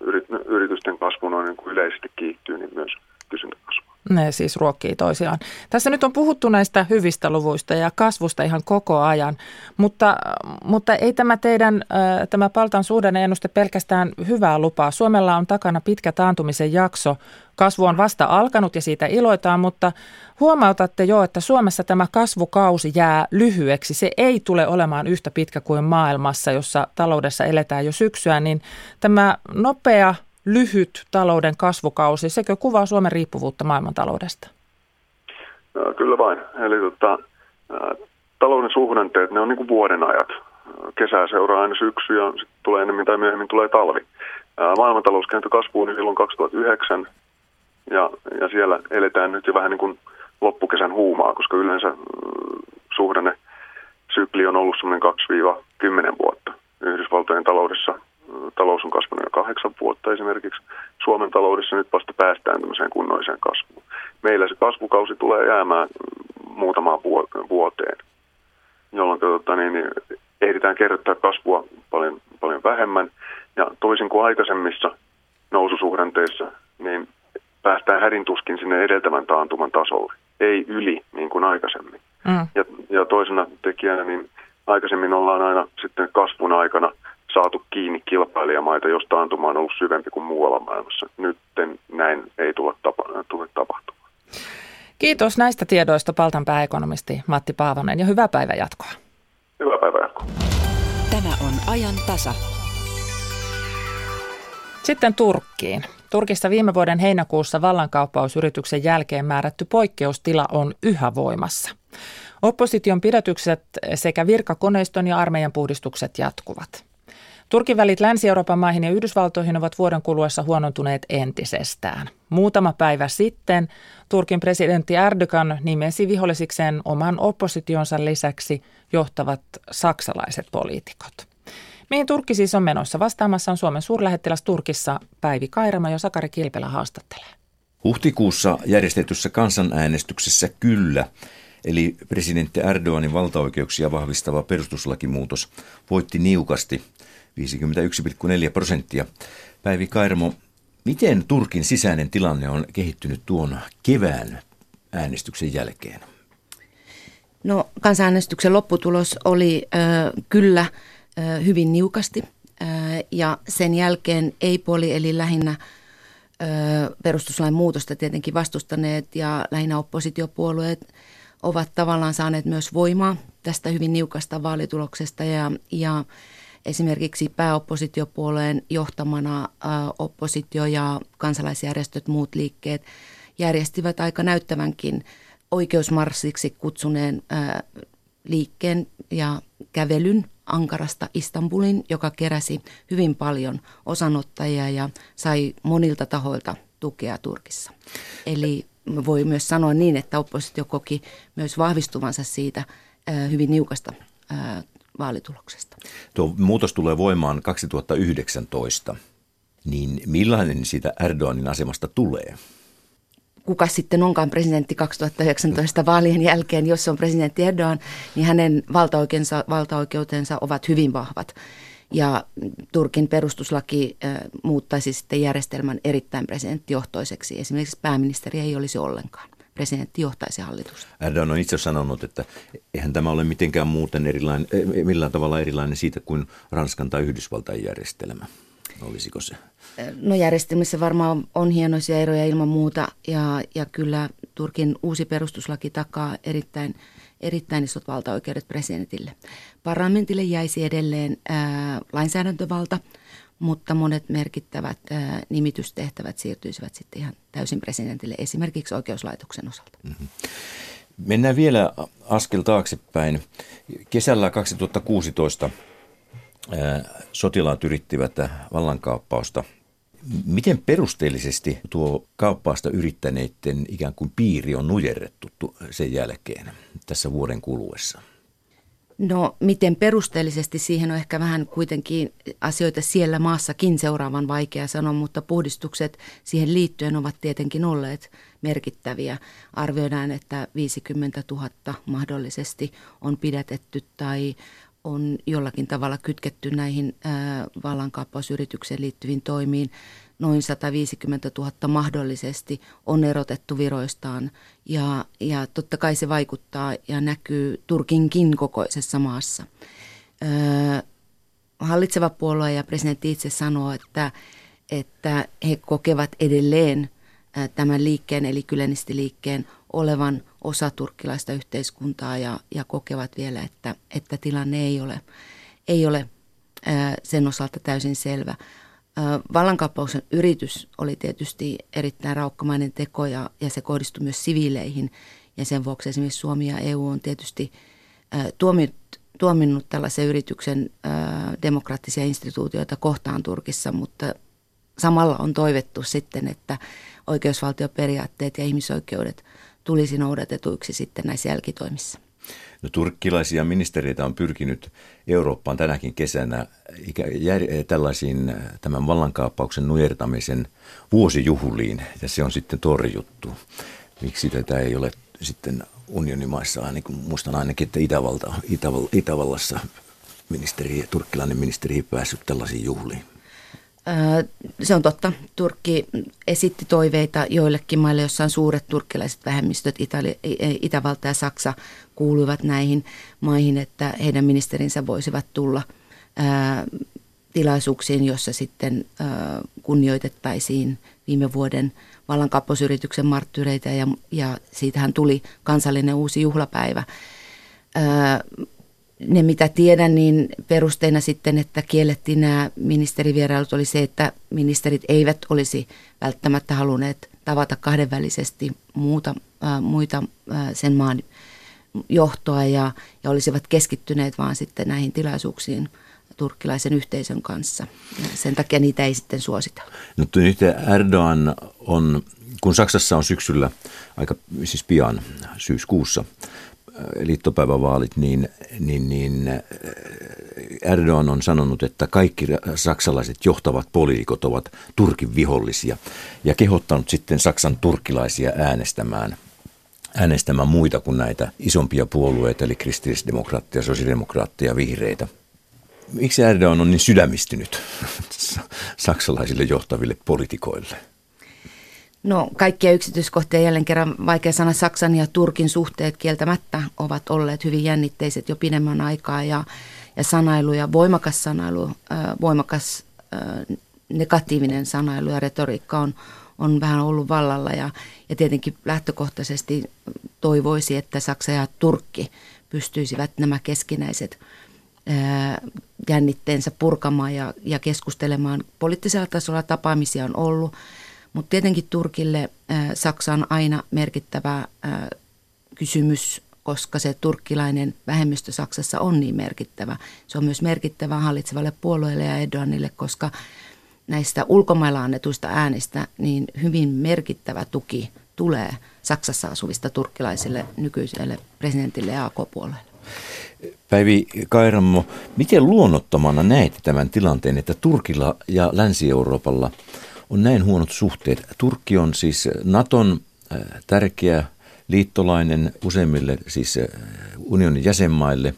yrit, yritysten kasvu noin niin kuin yleisesti kiihtyy, niin myös kysyntä kasvaa. Ne siis ruokkii toisiaan. Tässä nyt on puhuttu näistä hyvistä luvuista ja kasvusta ihan koko ajan, mutta, mutta ei tämä teidän, tämä Paltan ennuste pelkästään hyvää lupaa. Suomella on takana pitkä taantumisen jakso. Kasvu on vasta alkanut ja siitä iloitaan, mutta huomautatte jo, että Suomessa tämä kasvukausi jää lyhyeksi. Se ei tule olemaan yhtä pitkä kuin maailmassa, jossa taloudessa eletään jo syksyä, niin tämä nopea lyhyt talouden kasvukausi, sekö kuvaa Suomen riippuvuutta maailmantaloudesta? Kyllä vain. Eli tota, talouden suhdanteet, ne on niin kuin vuoden ajat. Kesää seuraa aina syksy ja sitten tulee enemmän tai myöhemmin tulee talvi. Maailmantalous kääntyi kasvuun silloin 2009 ja, ja siellä eletään nyt jo vähän niin kuin loppukesän huumaa, koska yleensä suhdanne sykli on ollut semmoinen 2-10 vuotta. Yhdysvaltojen taloudessa talous on kasvanut jo kahdeksan vuotta esimerkiksi. Suomen taloudessa nyt vasta päästään tämmöiseen kunnolliseen kasvuun. Meillä se kasvukausi tulee jäämään muutamaan vuoteen, jolloin tuota, niin, niin, ehditään kerryttää kasvua paljon, paljon vähemmän. Ja toisin kuin aikaisemmissa noususuhdanteissa, niin päästään hädintuskin sinne edeltävän taantuman tasolle, ei yli niin kuin aikaisemmin. Mm. Ja, ja toisena tekijänä, niin aikaisemmin ollaan aina sitten kasvun aikana saatu kiinni kilpailijamaita, jos taantuma on ollut syvempi kuin muualla maailmassa. Nyt näin ei tule, tapa, tule tapahtumaan. Kiitos näistä tiedoista Paltan pääekonomisti Matti Paavonen ja hyvää päivänjatkoa. Hyvää päivänjatkoa. Tämä on ajan tasa. Sitten Turkkiin. Turkissa viime vuoden heinäkuussa vallankauppausyrityksen jälkeen määrätty poikkeustila on yhä voimassa. Opposition pidätykset sekä virkakoneiston ja armeijan puhdistukset jatkuvat. Turkin välit Länsi-Euroopan maihin ja Yhdysvaltoihin ovat vuoden kuluessa huonontuneet entisestään. Muutama päivä sitten Turkin presidentti Erdogan nimesi vihollisikseen oman oppositionsa lisäksi johtavat saksalaiset poliitikot. Mihin Turkki siis on menossa? Vastaamassa on Suomen suurlähettiläs Turkissa Päivi Kairama, ja Sakari Kilpelä haastattelee. Huhtikuussa järjestetyssä kansanäänestyksessä kyllä, eli presidentti Erdoganin valtaoikeuksia vahvistava perustuslakimuutos voitti niukasti 51,4 prosenttia. Päivi Kairamo, miten Turkin sisäinen tilanne on kehittynyt tuon kevään äänestyksen jälkeen? No kansanäänestyksen lopputulos oli äh, kyllä – hyvin niukasti ja sen jälkeen ei-poli eli lähinnä perustuslain muutosta tietenkin vastustaneet ja lähinnä oppositiopuolueet ovat tavallaan saaneet myös voimaa tästä hyvin niukasta vaalituloksesta ja, ja esimerkiksi pääoppositiopuolueen johtamana oppositio ja kansalaisjärjestöt, muut liikkeet järjestivät aika näyttävänkin oikeusmarssiksi kutsuneen liikkeen ja kävelyn Ankarasta Istanbulin, joka keräsi hyvin paljon osanottajia ja sai monilta tahoilta tukea Turkissa. Eli voi myös sanoa niin, että oppositio koki myös vahvistuvansa siitä hyvin niukasta vaalituloksesta. Tuo muutos tulee voimaan 2019, niin millainen siitä Erdoganin asemasta tulee? kuka sitten onkaan presidentti 2019 vaalien jälkeen, jos se on presidentti Erdogan, niin hänen valtaoikeutensa, valtaoikeutensa ovat hyvin vahvat. Ja Turkin perustuslaki muuttaisi sitten järjestelmän erittäin presidenttijohtoiseksi. Esimerkiksi pääministeri ei olisi ollenkaan. Presidentti johtaisi hallitusta. Erdogan on itse sanonut, että eihän tämä ole mitenkään muuten erilainen, millään tavalla erilainen siitä kuin Ranskan tai Yhdysvaltain järjestelmä. Olisiko se? No järjestelmissä varmaan on hienoisia eroja ilman muuta ja, ja kyllä Turkin uusi perustuslaki takaa erittäin, erittäin isot valtaoikeudet presidentille. Parlamentille jäisi edelleen ää, lainsäädäntövalta, mutta monet merkittävät ää, nimitystehtävät siirtyisivät sitten ihan täysin presidentille, esimerkiksi oikeuslaitoksen osalta. Mm-hmm. Mennään vielä askel taaksepäin. Kesällä 2016 sotilaat yrittivät vallankaappausta. Miten perusteellisesti tuo kaappausta yrittäneiden ikään kuin piiri on nujerrettu sen jälkeen tässä vuoden kuluessa? No miten perusteellisesti siihen on ehkä vähän kuitenkin asioita siellä maassakin seuraavan vaikea sanoa, mutta puhdistukset siihen liittyen ovat tietenkin olleet merkittäviä. Arvioidaan, että 50 000 mahdollisesti on pidätetty tai on jollakin tavalla kytketty näihin vallankaappausyritykseen liittyviin toimiin. Noin 150 000 mahdollisesti on erotettu viroistaan ja, ja totta kai se vaikuttaa ja näkyy Turkinkin kokoisessa maassa. Ö, hallitseva puolue ja presidentti itse sanoo, että, että he kokevat edelleen tämän liikkeen eli kylänistiliikkeen olevan osa turkkilaista yhteiskuntaa ja, ja kokevat vielä, että, että tilanne ei ole, ei ole sen osalta täysin selvä. Vallankaappauksen yritys oli tietysti erittäin raukkamainen teko ja, ja se kohdistui myös siviileihin ja sen vuoksi esimerkiksi Suomi ja EU on tietysti ää, tuominnut, tällaisen yrityksen demokraattisia instituutioita kohtaan Turkissa, mutta samalla on toivettu sitten, että oikeusvaltioperiaatteet ja ihmisoikeudet tulisi noudatetuiksi sitten näissä jälkitoimissa. No, turkkilaisia ministeriöitä on pyrkinyt Eurooppaan tänäkin kesänä tällaisiin tämän vallankaappauksen nujertamisen vuosijuhliin, ja se on sitten torjuttu. Miksi tätä ei ole sitten unionimaissa, kuin muistan ainakin, että Itävalta, Itäval, Itävallassa ministeri, turkkilainen ministeri ei päässyt tällaisiin juhliin. Se on totta. Turkki esitti toiveita joillekin maille, joissa on suuret turkkilaiset vähemmistöt. Itali, Itävalta ja Saksa kuuluivat näihin maihin, että heidän ministerinsä voisivat tulla tilaisuuksiin, jossa sitten kunnioitettaisiin viime vuoden vallankapposyrityksen marttyyreitä ja, ja siitähän tuli kansallinen uusi juhlapäivä ne mitä tiedän, niin perusteena sitten, että kiellettiin nämä ministerivierailut oli se, että ministerit eivät olisi välttämättä halunneet tavata kahdenvälisesti muuta, äh, muita äh, sen maan johtoa ja, ja olisivat keskittyneet vaan sitten näihin tilaisuuksiin turkkilaisen yhteisön kanssa. Ja sen takia niitä ei sitten suosita. No nyt Erdogan on, kun Saksassa on syksyllä aika siis pian syyskuussa – liittopäivävaalit, niin, niin, niin Erdogan on sanonut, että kaikki saksalaiset johtavat poliikot ovat Turkin vihollisia ja kehottanut sitten Saksan turkkilaisia äänestämään äänestämään muita kuin näitä isompia puolueita, eli kristillisdemokraattia, sosiaalidemokraattia, vihreitä. Miksi Erdogan on niin sydämistynyt saksalaisille johtaville politikoille? No kaikkia yksityiskohtia jälleen kerran vaikea sanoa. Saksan ja Turkin suhteet kieltämättä ovat olleet hyvin jännitteiset jo pidemmän aikaa ja, ja sanailu ja voimakas sanailu, voimakas negatiivinen sanailu ja retoriikka on, on vähän ollut vallalla ja, ja tietenkin lähtökohtaisesti toivoisi, että Saksa ja Turkki pystyisivät nämä keskinäiset jännitteensä purkamaan ja, ja keskustelemaan. Poliittisella tasolla tapaamisia on ollut mutta tietenkin Turkille Saksa on aina merkittävä kysymys, koska se turkkilainen vähemmistö Saksassa on niin merkittävä. Se on myös merkittävä hallitsevalle puolueelle ja Erdoganille, koska näistä ulkomailla annetuista äänistä niin hyvin merkittävä tuki tulee Saksassa asuvista turkkilaisille nykyiselle presidentille ja AK-puolueelle. Päivi Kairammo, miten luonnottomana näet tämän tilanteen, että Turkilla ja Länsi-Euroopalla – on näin huonot suhteet. Turkki on siis Naton äh, tärkeä liittolainen useimmille siis äh, unionin jäsenmaille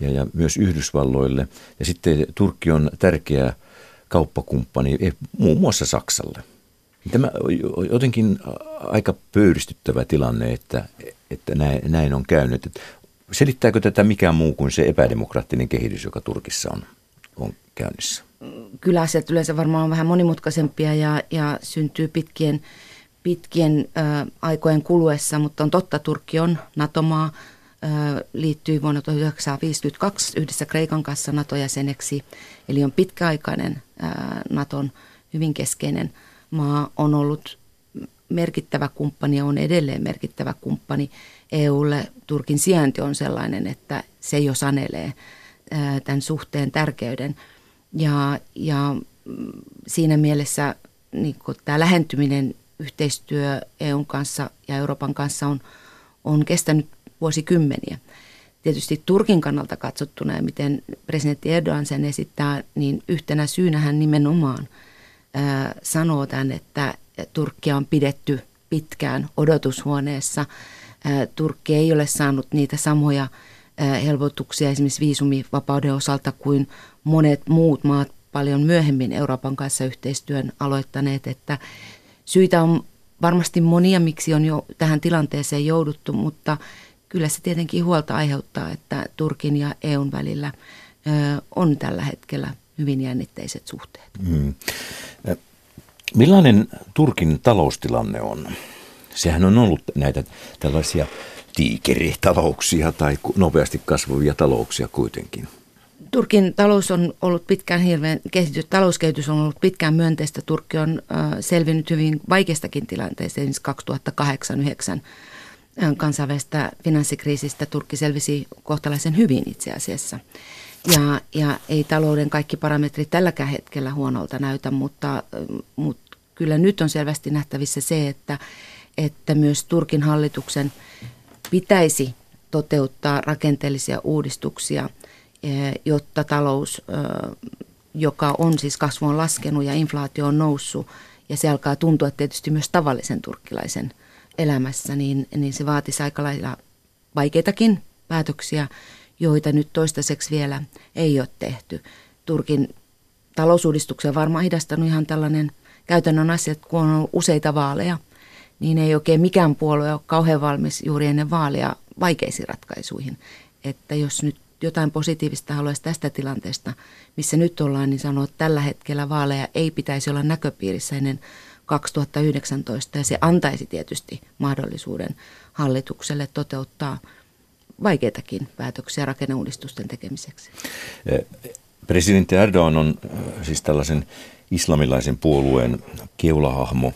ja, ja myös Yhdysvalloille. Ja sitten Turkki on tärkeä kauppakumppani eh, muun muassa Saksalle. Tämä on jotenkin aika pöyristyttävä tilanne, että, että näin on käynyt. Selittääkö tätä mikään muu kuin se epädemokraattinen kehitys, joka Turkissa on, on käynnissä? kyllä asiat yleensä varmaan on vähän monimutkaisempia ja, ja syntyy pitkien, pitkien ä, aikojen kuluessa, mutta on totta, Turkki on NATO-maa, ä, liittyi vuonna 1952 yhdessä Kreikan kanssa NATO-jäseneksi, eli on pitkäaikainen ä, NATOn hyvin keskeinen maa, on ollut merkittävä kumppani ja on edelleen merkittävä kumppani EUlle. Turkin sijainti on sellainen, että se jo sanelee tämän suhteen tärkeyden – ja, ja mm, siinä mielessä niin tämä lähentyminen, yhteistyö EUn kanssa ja Euroopan kanssa on, on kestänyt vuosikymmeniä. Tietysti Turkin kannalta katsottuna ja miten presidentti Erdogan sen esittää, niin yhtenä syynä hän nimenomaan ää, sanoo tämän, että Turkkia on pidetty pitkään odotushuoneessa. Ää, Turkki ei ole saanut niitä samoja helpotuksia esimerkiksi viisumivapauden osalta kuin monet muut maat paljon myöhemmin Euroopan kanssa yhteistyön aloittaneet, että syitä on varmasti monia, miksi on jo tähän tilanteeseen jouduttu, mutta kyllä se tietenkin huolta aiheuttaa, että Turkin ja EUn välillä on tällä hetkellä hyvin jännitteiset suhteet. Mm. Millainen Turkin taloustilanne on? Sehän on ollut näitä tällaisia tiikeritalouksia tai nopeasti kasvavia talouksia kuitenkin. Turkin talous on ollut pitkään hirveän kehitys, talouskehitys on ollut pitkään myönteistä. Turkki on selvinnyt hyvin vaikeistakin tilanteista, esimerkiksi 2008-2009 kansainvälistä finanssikriisistä Turkki selvisi kohtalaisen hyvin itse asiassa. Ja, ja ei talouden kaikki parametrit tälläkään hetkellä huonolta näytä, mutta, mutta kyllä nyt on selvästi nähtävissä se, että, että myös Turkin hallituksen pitäisi toteuttaa rakenteellisia uudistuksia, eh, jotta talous, eh, joka on siis kasvu on laskenut ja inflaatio on noussut, ja se alkaa tuntua tietysti myös tavallisen turkkilaisen elämässä, niin, niin se vaatisi aika lailla vaikeitakin päätöksiä, joita nyt toistaiseksi vielä ei ole tehty. Turkin talousuudistuksia on varmaan hidastanut ihan tällainen käytännön asia, kun on ollut useita vaaleja, niin ei oikein mikään puolue ole kauhean valmis juuri ennen vaalia vaikeisiin ratkaisuihin. Että jos nyt jotain positiivista haluaisi tästä tilanteesta, missä nyt ollaan, niin sanoo, että tällä hetkellä vaaleja ei pitäisi olla näköpiirissä ennen 2019 ja se antaisi tietysti mahdollisuuden hallitukselle toteuttaa vaikeitakin päätöksiä rakenneuudistusten tekemiseksi. Eh, presidentti Erdogan on eh, siis tällaisen islamilaisen puolueen keulahahmo.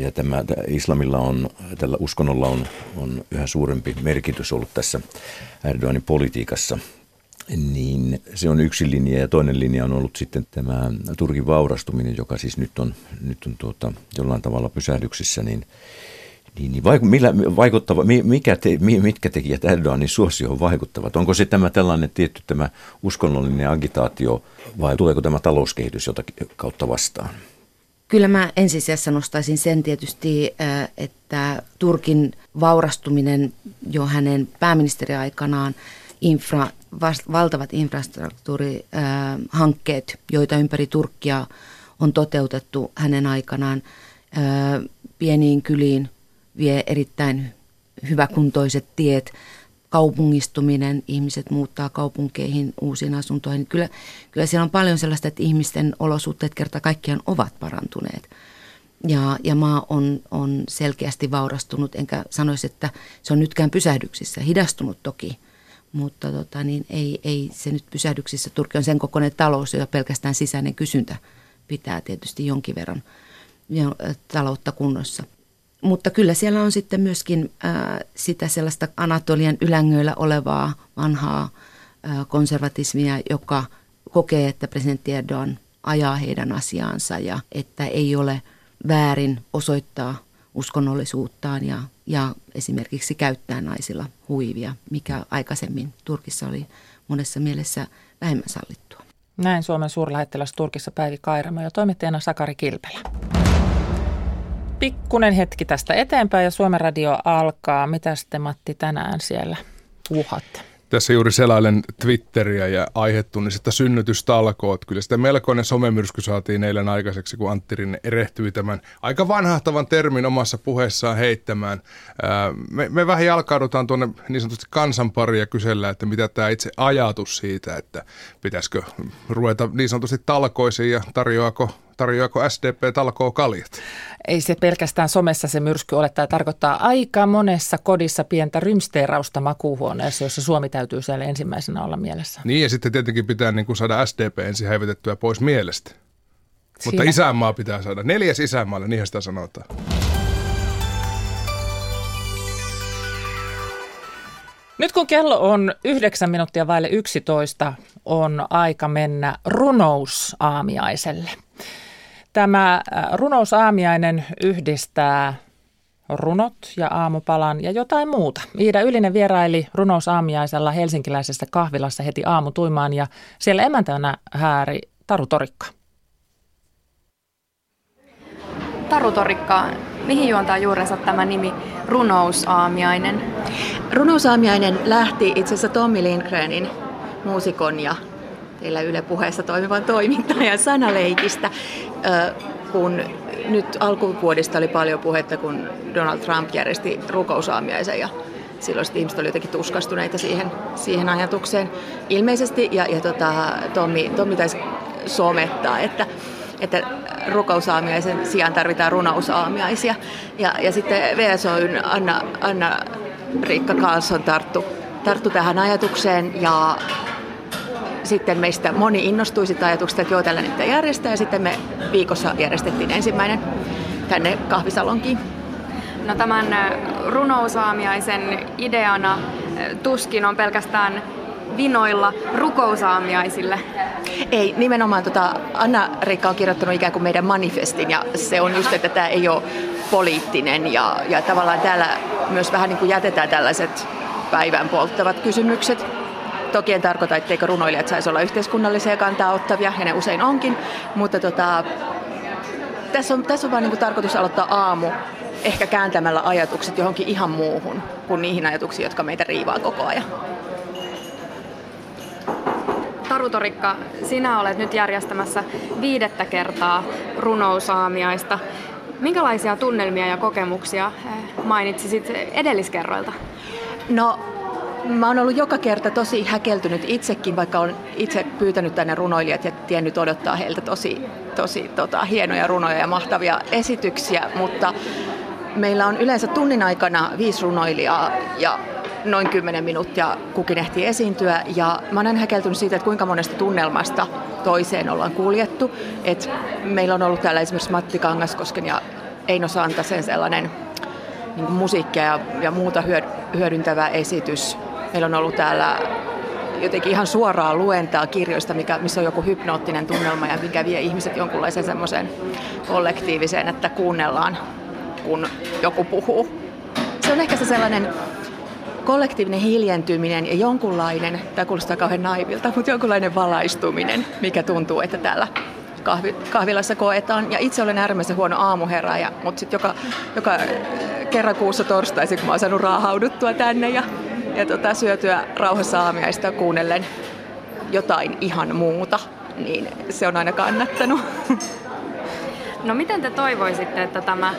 Ja tämä islamilla on, tällä uskonnolla on, on yhä suurempi merkitys ollut tässä Erdoganin politiikassa. Niin se on yksi linja ja toinen linja on ollut sitten tämä Turkin vaurastuminen, joka siis nyt on, nyt on tuota, jollain tavalla pysähdyksissä, niin niin, niin vaiku, millä, vaikuttava, mikä te, mitkä tekijät Erdoganin suosioon vaikuttavat? Onko se tämä tällainen tietty tämä uskonnollinen agitaatio vai tuleeko tämä talouskehitys jotakin kautta vastaan? Kyllä mä ensisijassa nostaisin sen tietysti, äh, että Turkin vaurastuminen jo hänen pääministeriaikanaan infra, valtavat infrastruktuurihankkeet, joita ympäri Turkkia on toteutettu hänen aikanaan äh, pieniin kyliin, vie erittäin hyväkuntoiset tiet, kaupungistuminen, ihmiset muuttaa kaupunkeihin uusiin asuntoihin. Kyllä, kyllä siellä on paljon sellaista, että ihmisten olosuhteet kerta kaikkiaan ovat parantuneet. Ja, ja maa on, on selkeästi vaurastunut, enkä sanoisi, että se on nytkään pysähdyksissä, hidastunut toki, mutta tota, niin ei, ei se nyt pysähdyksissä. Turkki on sen kokoinen talous, ja pelkästään sisäinen kysyntä pitää tietysti jonkin verran taloutta kunnossa. Mutta kyllä siellä on sitten myöskin sitä sellaista Anatolian ylängöillä olevaa vanhaa konservatismia, joka kokee, että presidentti Erdogan ajaa heidän asiaansa ja että ei ole väärin osoittaa uskonnollisuuttaan ja, ja esimerkiksi käyttää naisilla huivia, mikä aikaisemmin Turkissa oli monessa mielessä vähemmän sallittua. Näin Suomen suurlähettiläs Turkissa Päivi Kairamo ja toimittajana Sakari Kilpelä pikkunen hetki tästä eteenpäin ja Suomen radio alkaa. Mitä te Matti tänään siellä puhatte? Tässä juuri selailen Twitteriä ja aihetunnisesta synnytystalkoot. Kyllä sitä melkoinen somemyrsky saatiin eilen aikaiseksi, kun Antti Rinne erehtyi tämän aika vanhahtavan termin omassa puheessaan heittämään. Me, me vähän jalkaudutaan tuonne niin sanotusti kansanpari ja kysellään, että mitä tämä itse ajatus siitä, että pitäisikö ruveta niin sanotusti talkoisiin ja tarjoako tarjoako SDP talkoo kaljat? Ei se pelkästään somessa se myrsky ole. Tämä tarkoittaa aika monessa kodissa pientä rymsteerausta makuuhuoneessa, jossa Suomi täytyy siellä ensimmäisenä olla mielessä. Niin ja sitten tietenkin pitää niin kuin saada SDP ensin häivetettyä pois mielestä. Siinä. Mutta isänmaa pitää saada. Neljäs isänmaalle, niin sitä sanotaan. Nyt kun kello on yhdeksän minuuttia vaille 11, on aika mennä runousaamiaiselle. Tämä äh, runousaamiainen yhdistää runot ja aamupalan ja jotain muuta. Iida Ylinen vieraili runousaamiaisella helsinkiläisessä kahvilassa heti aamutuimaan ja siellä emäntänä hääri Taru Torikka. Taru Torikka, mihin juontaa juurensa tämä nimi runousaamiainen? Runousaamiainen lähti itse asiassa Tommi Lindgrenin muusikon ja teillä Yle puheessa toimivan toimittajan sanaleikistä, kun nyt alkuvuodesta oli paljon puhetta, kun Donald Trump järjesti rukousaamiaisen ja silloin ihmiset olivat jotenkin tuskastuneita siihen, siihen ajatukseen ilmeisesti. Ja, ja tota, Tommi, Tommi taisi somettaa, että, että rukousaamiaisen sijaan tarvitaan runousaamiaisia. Ja, ja sitten VSOyn Anna, Anna Riikka Karlsson tarttu, tarttu tähän ajatukseen ja sitten meistä moni innostui sitä ajatuksesta, että joo, tällä niitä järjestää. Ja sitten me viikossa järjestettiin ensimmäinen tänne kahvisalonkiin. No tämän runousaamiaisen ideana tuskin on pelkästään vinoilla rukousaamiaisille? Ei, nimenomaan tota, Anna-Riikka on kirjoittanut ikään kuin meidän manifestin ja se on just, että tämä ei ole poliittinen ja, ja tavallaan täällä myös vähän niin kuin jätetään tällaiset päivän polttavat kysymykset. Toki en tarkoita, etteikö runoilijat saisi olla yhteiskunnallisia kantaa ottavia, ja ne usein onkin, mutta tota, tässä on, tässä on vain niin tarkoitus aloittaa aamu ehkä kääntämällä ajatukset johonkin ihan muuhun kuin niihin ajatuksiin, jotka meitä riivaa koko ajan. Taru Torikka, sinä olet nyt järjestämässä viidettä kertaa runousaamiaista. Minkälaisia tunnelmia ja kokemuksia eh, mainitsisit edelliskerroilta? No, mä oon ollut joka kerta tosi häkeltynyt itsekin, vaikka olen itse pyytänyt tänne runoilijat ja tiennyt odottaa heiltä tosi, tosi tota, hienoja runoja ja mahtavia esityksiä, mutta meillä on yleensä tunnin aikana viisi runoilijaa ja noin 10 minuuttia kukin ehtii esiintyä. Ja mä olen häkeltynyt siitä, että kuinka monesta tunnelmasta toiseen ollaan kuljettu. Et meillä on ollut täällä esimerkiksi Matti Kangaskosken ja Eino Santasen sellainen niin musiikkia ja, ja muuta hyödyntävä esitys. Meillä on ollut täällä jotenkin ihan suoraa luentaa kirjoista, mikä, missä on joku hypnoottinen tunnelma ja mikä vie ihmiset jonkunlaiseen semmoiseen kollektiiviseen, että kuunnellaan, kun joku puhuu. Se on ehkä se sellainen kollektiivinen hiljentyminen ja jonkunlainen, tämä kuulostaa kauhean naivilta, mutta jonkunlainen valaistuminen, mikä tuntuu, että täällä kahvi, kahvilassa koetaan. Ja itse olen äärimmäisen huono aamuherääjä, mutta sitten joka, joka kerran kuussa torstaisin, kun mä oon saanut raahauduttua tänne ja, ja tota, syötyä rauhassa aamiaista kuunnellen jotain ihan muuta, niin se on aina kannattanut. No miten te toivoisitte, että tämä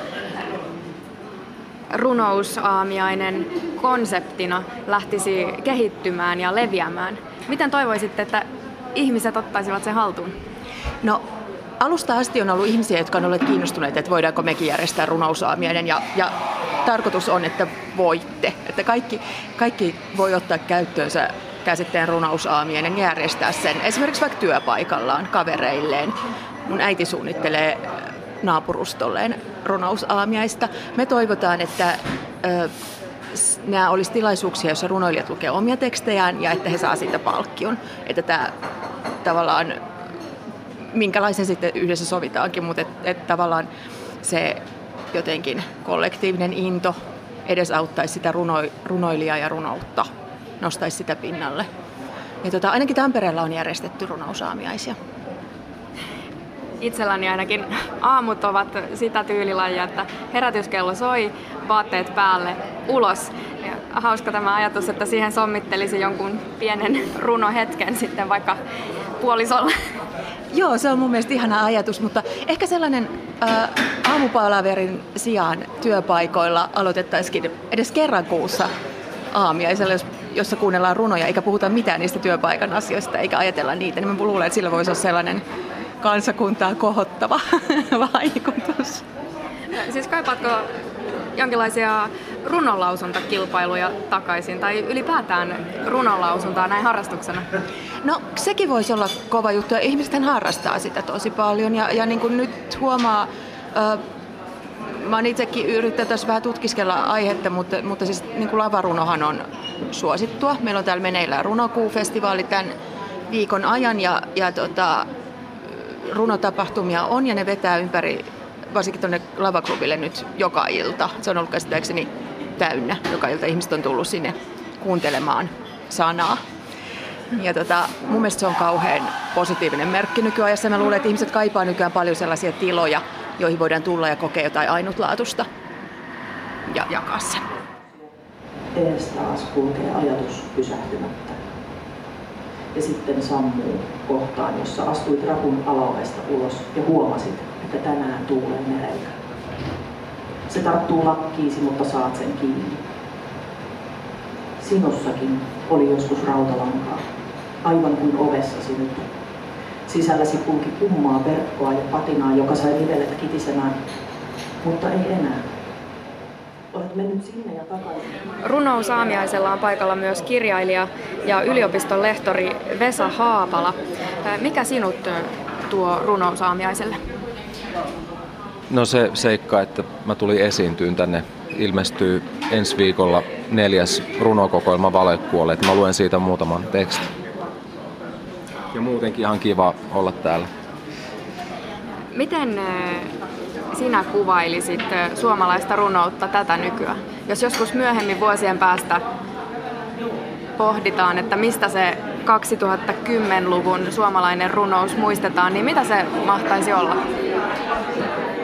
runousaamiainen konseptina lähtisi kehittymään ja leviämään. Miten toivoisitte, että ihmiset ottaisivat sen haltuun? No alusta asti on ollut ihmisiä, jotka on olleet kiinnostuneita, että voidaanko mekin järjestää runousaamiainen ja, ja tarkoitus on, että voitte. Että kaikki, kaikki voi ottaa käyttöönsä käsitteen runousaamiainen järjestää sen esimerkiksi vaikka työpaikallaan, kavereilleen. Mun äiti suunnittelee naapurustolleen runousaamiaista. Me toivotaan, että ö, nämä olisi tilaisuuksia, joissa runoilijat lukee omia tekstejään ja että he saa siitä palkkion. Että tämä tavallaan, minkälaisen sitten yhdessä sovitaankin, mutta että et tavallaan se jotenkin kollektiivinen into edesauttaisi sitä runo, runoilijaa ja runoutta, nostaisi sitä pinnalle. Ja tota, ainakin Tampereella on järjestetty runousaamiaisia itselläni ainakin aamut ovat sitä tyylilajia, että herätyskello soi, vaatteet päälle, ulos. Ja hauska tämä ajatus, että siihen sommittelisi jonkun pienen runohetken sitten vaikka puolisolla. Joo, se on mun mielestä ihana ajatus, mutta ehkä sellainen äh, aamupalaverin sijaan työpaikoilla aloitettaisikin edes kerran kuussa aamiaisella, jos, jossa kuunnellaan runoja, eikä puhuta mitään niistä työpaikan asioista, eikä ajatella niitä, niin mä luulen, että sillä voisi olla sellainen kansakuntaa kohottava vaikutus. Siis kaipaatko jonkinlaisia runonlausuntakilpailuja takaisin tai ylipäätään runonlausuntaa näin harrastuksena? No sekin voisi olla kova juttu ja ihmiset harrastaa sitä tosi paljon ja, ja niin kuin nyt huomaa, äh, mä oon itsekin yrittänyt tässä vähän tutkiskella aihetta, mutta, mutta siis niin kuin lavarunohan on suosittua. Meillä on täällä meneillään runokuufestivaali tämän viikon ajan ja, ja tota, runotapahtumia on ja ne vetää ympäri, varsinkin tuonne lavaklubille nyt joka ilta. Se on ollut käsittääkseni täynnä. Joka ilta ihmiset on tullut sinne kuuntelemaan sanaa. Ja tota, mun mielestä se on kauhean positiivinen merkki nykyajassa. Mä luulen, että ihmiset kaipaa nykyään paljon sellaisia tiloja, joihin voidaan tulla ja kokea jotain ainutlaatusta ja jakaa sen. Ees taas kulkee ajatus pysähtymättä ja sitten sammuu kohtaan, jossa astuit rapun alaovesta ulos ja huomasit, että tänään tuulee mereltä. Se tarttuu lakkiisi, mutta saat sen kiinni. Sinussakin oli joskus rautalankaa, aivan kuin ovessasi nyt. Sisälläsi kulki kummaa verkkoa ja patinaa, joka sai nivelet kitisemään, mutta ei enää. Olet mennyt sinne ja takaisin. Runous Aamiaisella on paikalla myös kirjailija ja yliopiston lehtori Vesa Haapala. Mikä sinut tuo Runous Aamiaiselle? No se seikka, että mä tulin esiintyyn tänne, ilmestyy ensi viikolla neljäs runokokoelma Valekuoleet. Mä luen siitä muutaman tekstin. Ja muutenkin ihan kiva olla täällä. Miten sinä kuvailisit suomalaista runoutta tätä nykyään? Jos joskus myöhemmin vuosien päästä pohditaan, että mistä se 2010-luvun suomalainen runous muistetaan, niin mitä se mahtaisi olla?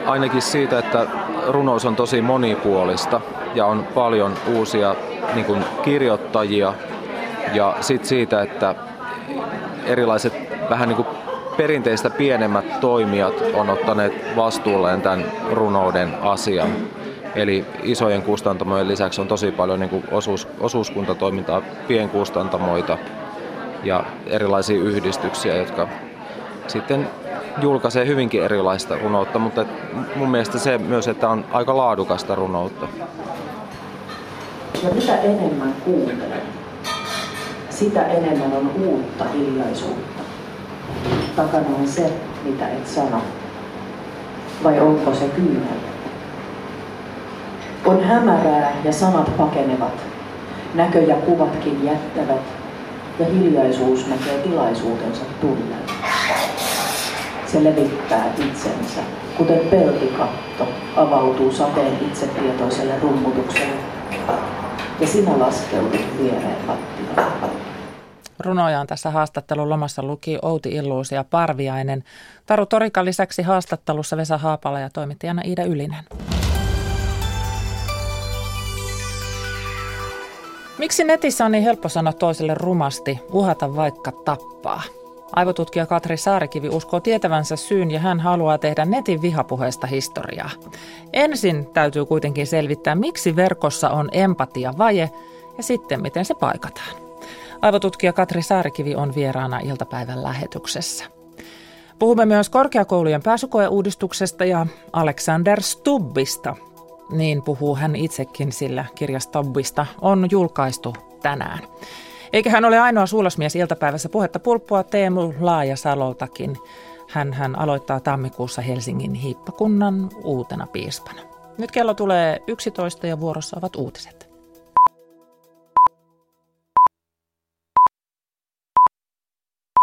Ainakin siitä, että runous on tosi monipuolista ja on paljon uusia niin kuin kirjoittajia ja sitten siitä, että erilaiset vähän niin kuin perinteistä pienemmät toimijat on ottaneet vastuulleen tämän runouden asian. Eli isojen kustantamojen lisäksi on tosi paljon niin kuin osuus, osuuskuntatoimintaa, pienkustantamoita ja erilaisia yhdistyksiä, jotka sitten julkaisee hyvinkin erilaista runoutta, mutta mun mielestä se myös, että on aika laadukasta runoutta. Ja mitä enemmän kuuntelen, sitä enemmän on uutta hiljaisuutta. Takana on se, mitä et sano. Vai onko se kyynel? On hämärää ja sanat pakenevat. Näkö ja kuvatkin jättävät. Ja hiljaisuus näkee tilaisuutensa tulleen. Se levittää itsensä, kuten peltikatto avautuu sateen itsetietoiselle rummutukselle. Ja sinä laskeudut viereen lattiaan. Runojaan tässä haastattelun lomassa luki Outi Illuus ja Parviainen. Taru Torikan lisäksi haastattelussa Vesa Haapala ja toimittajana Iida Ylinen. Miksi netissä on niin helppo sanoa toiselle rumasti, uhata vaikka tappaa? Aivotutkija Katri Saarikivi uskoo tietävänsä syyn ja hän haluaa tehdä netin vihapuheesta historiaa. Ensin täytyy kuitenkin selvittää, miksi verkossa on empatia vaje ja sitten miten se paikataan. Aivotutkija Katri Saarikivi on vieraana iltapäivän lähetyksessä. Puhumme myös korkeakoulujen pääsykoeuudistuksesta ja Alexander Stubbista. Niin puhuu hän itsekin, sillä kirja Stubbista on julkaistu tänään. Eikä hän ole ainoa suulosmies iltapäivässä puhetta pulppua Teemu Laajasaloltakin. Hän, hän aloittaa tammikuussa Helsingin hiippakunnan uutena piispana. Nyt kello tulee 11 ja vuorossa ovat uutiset.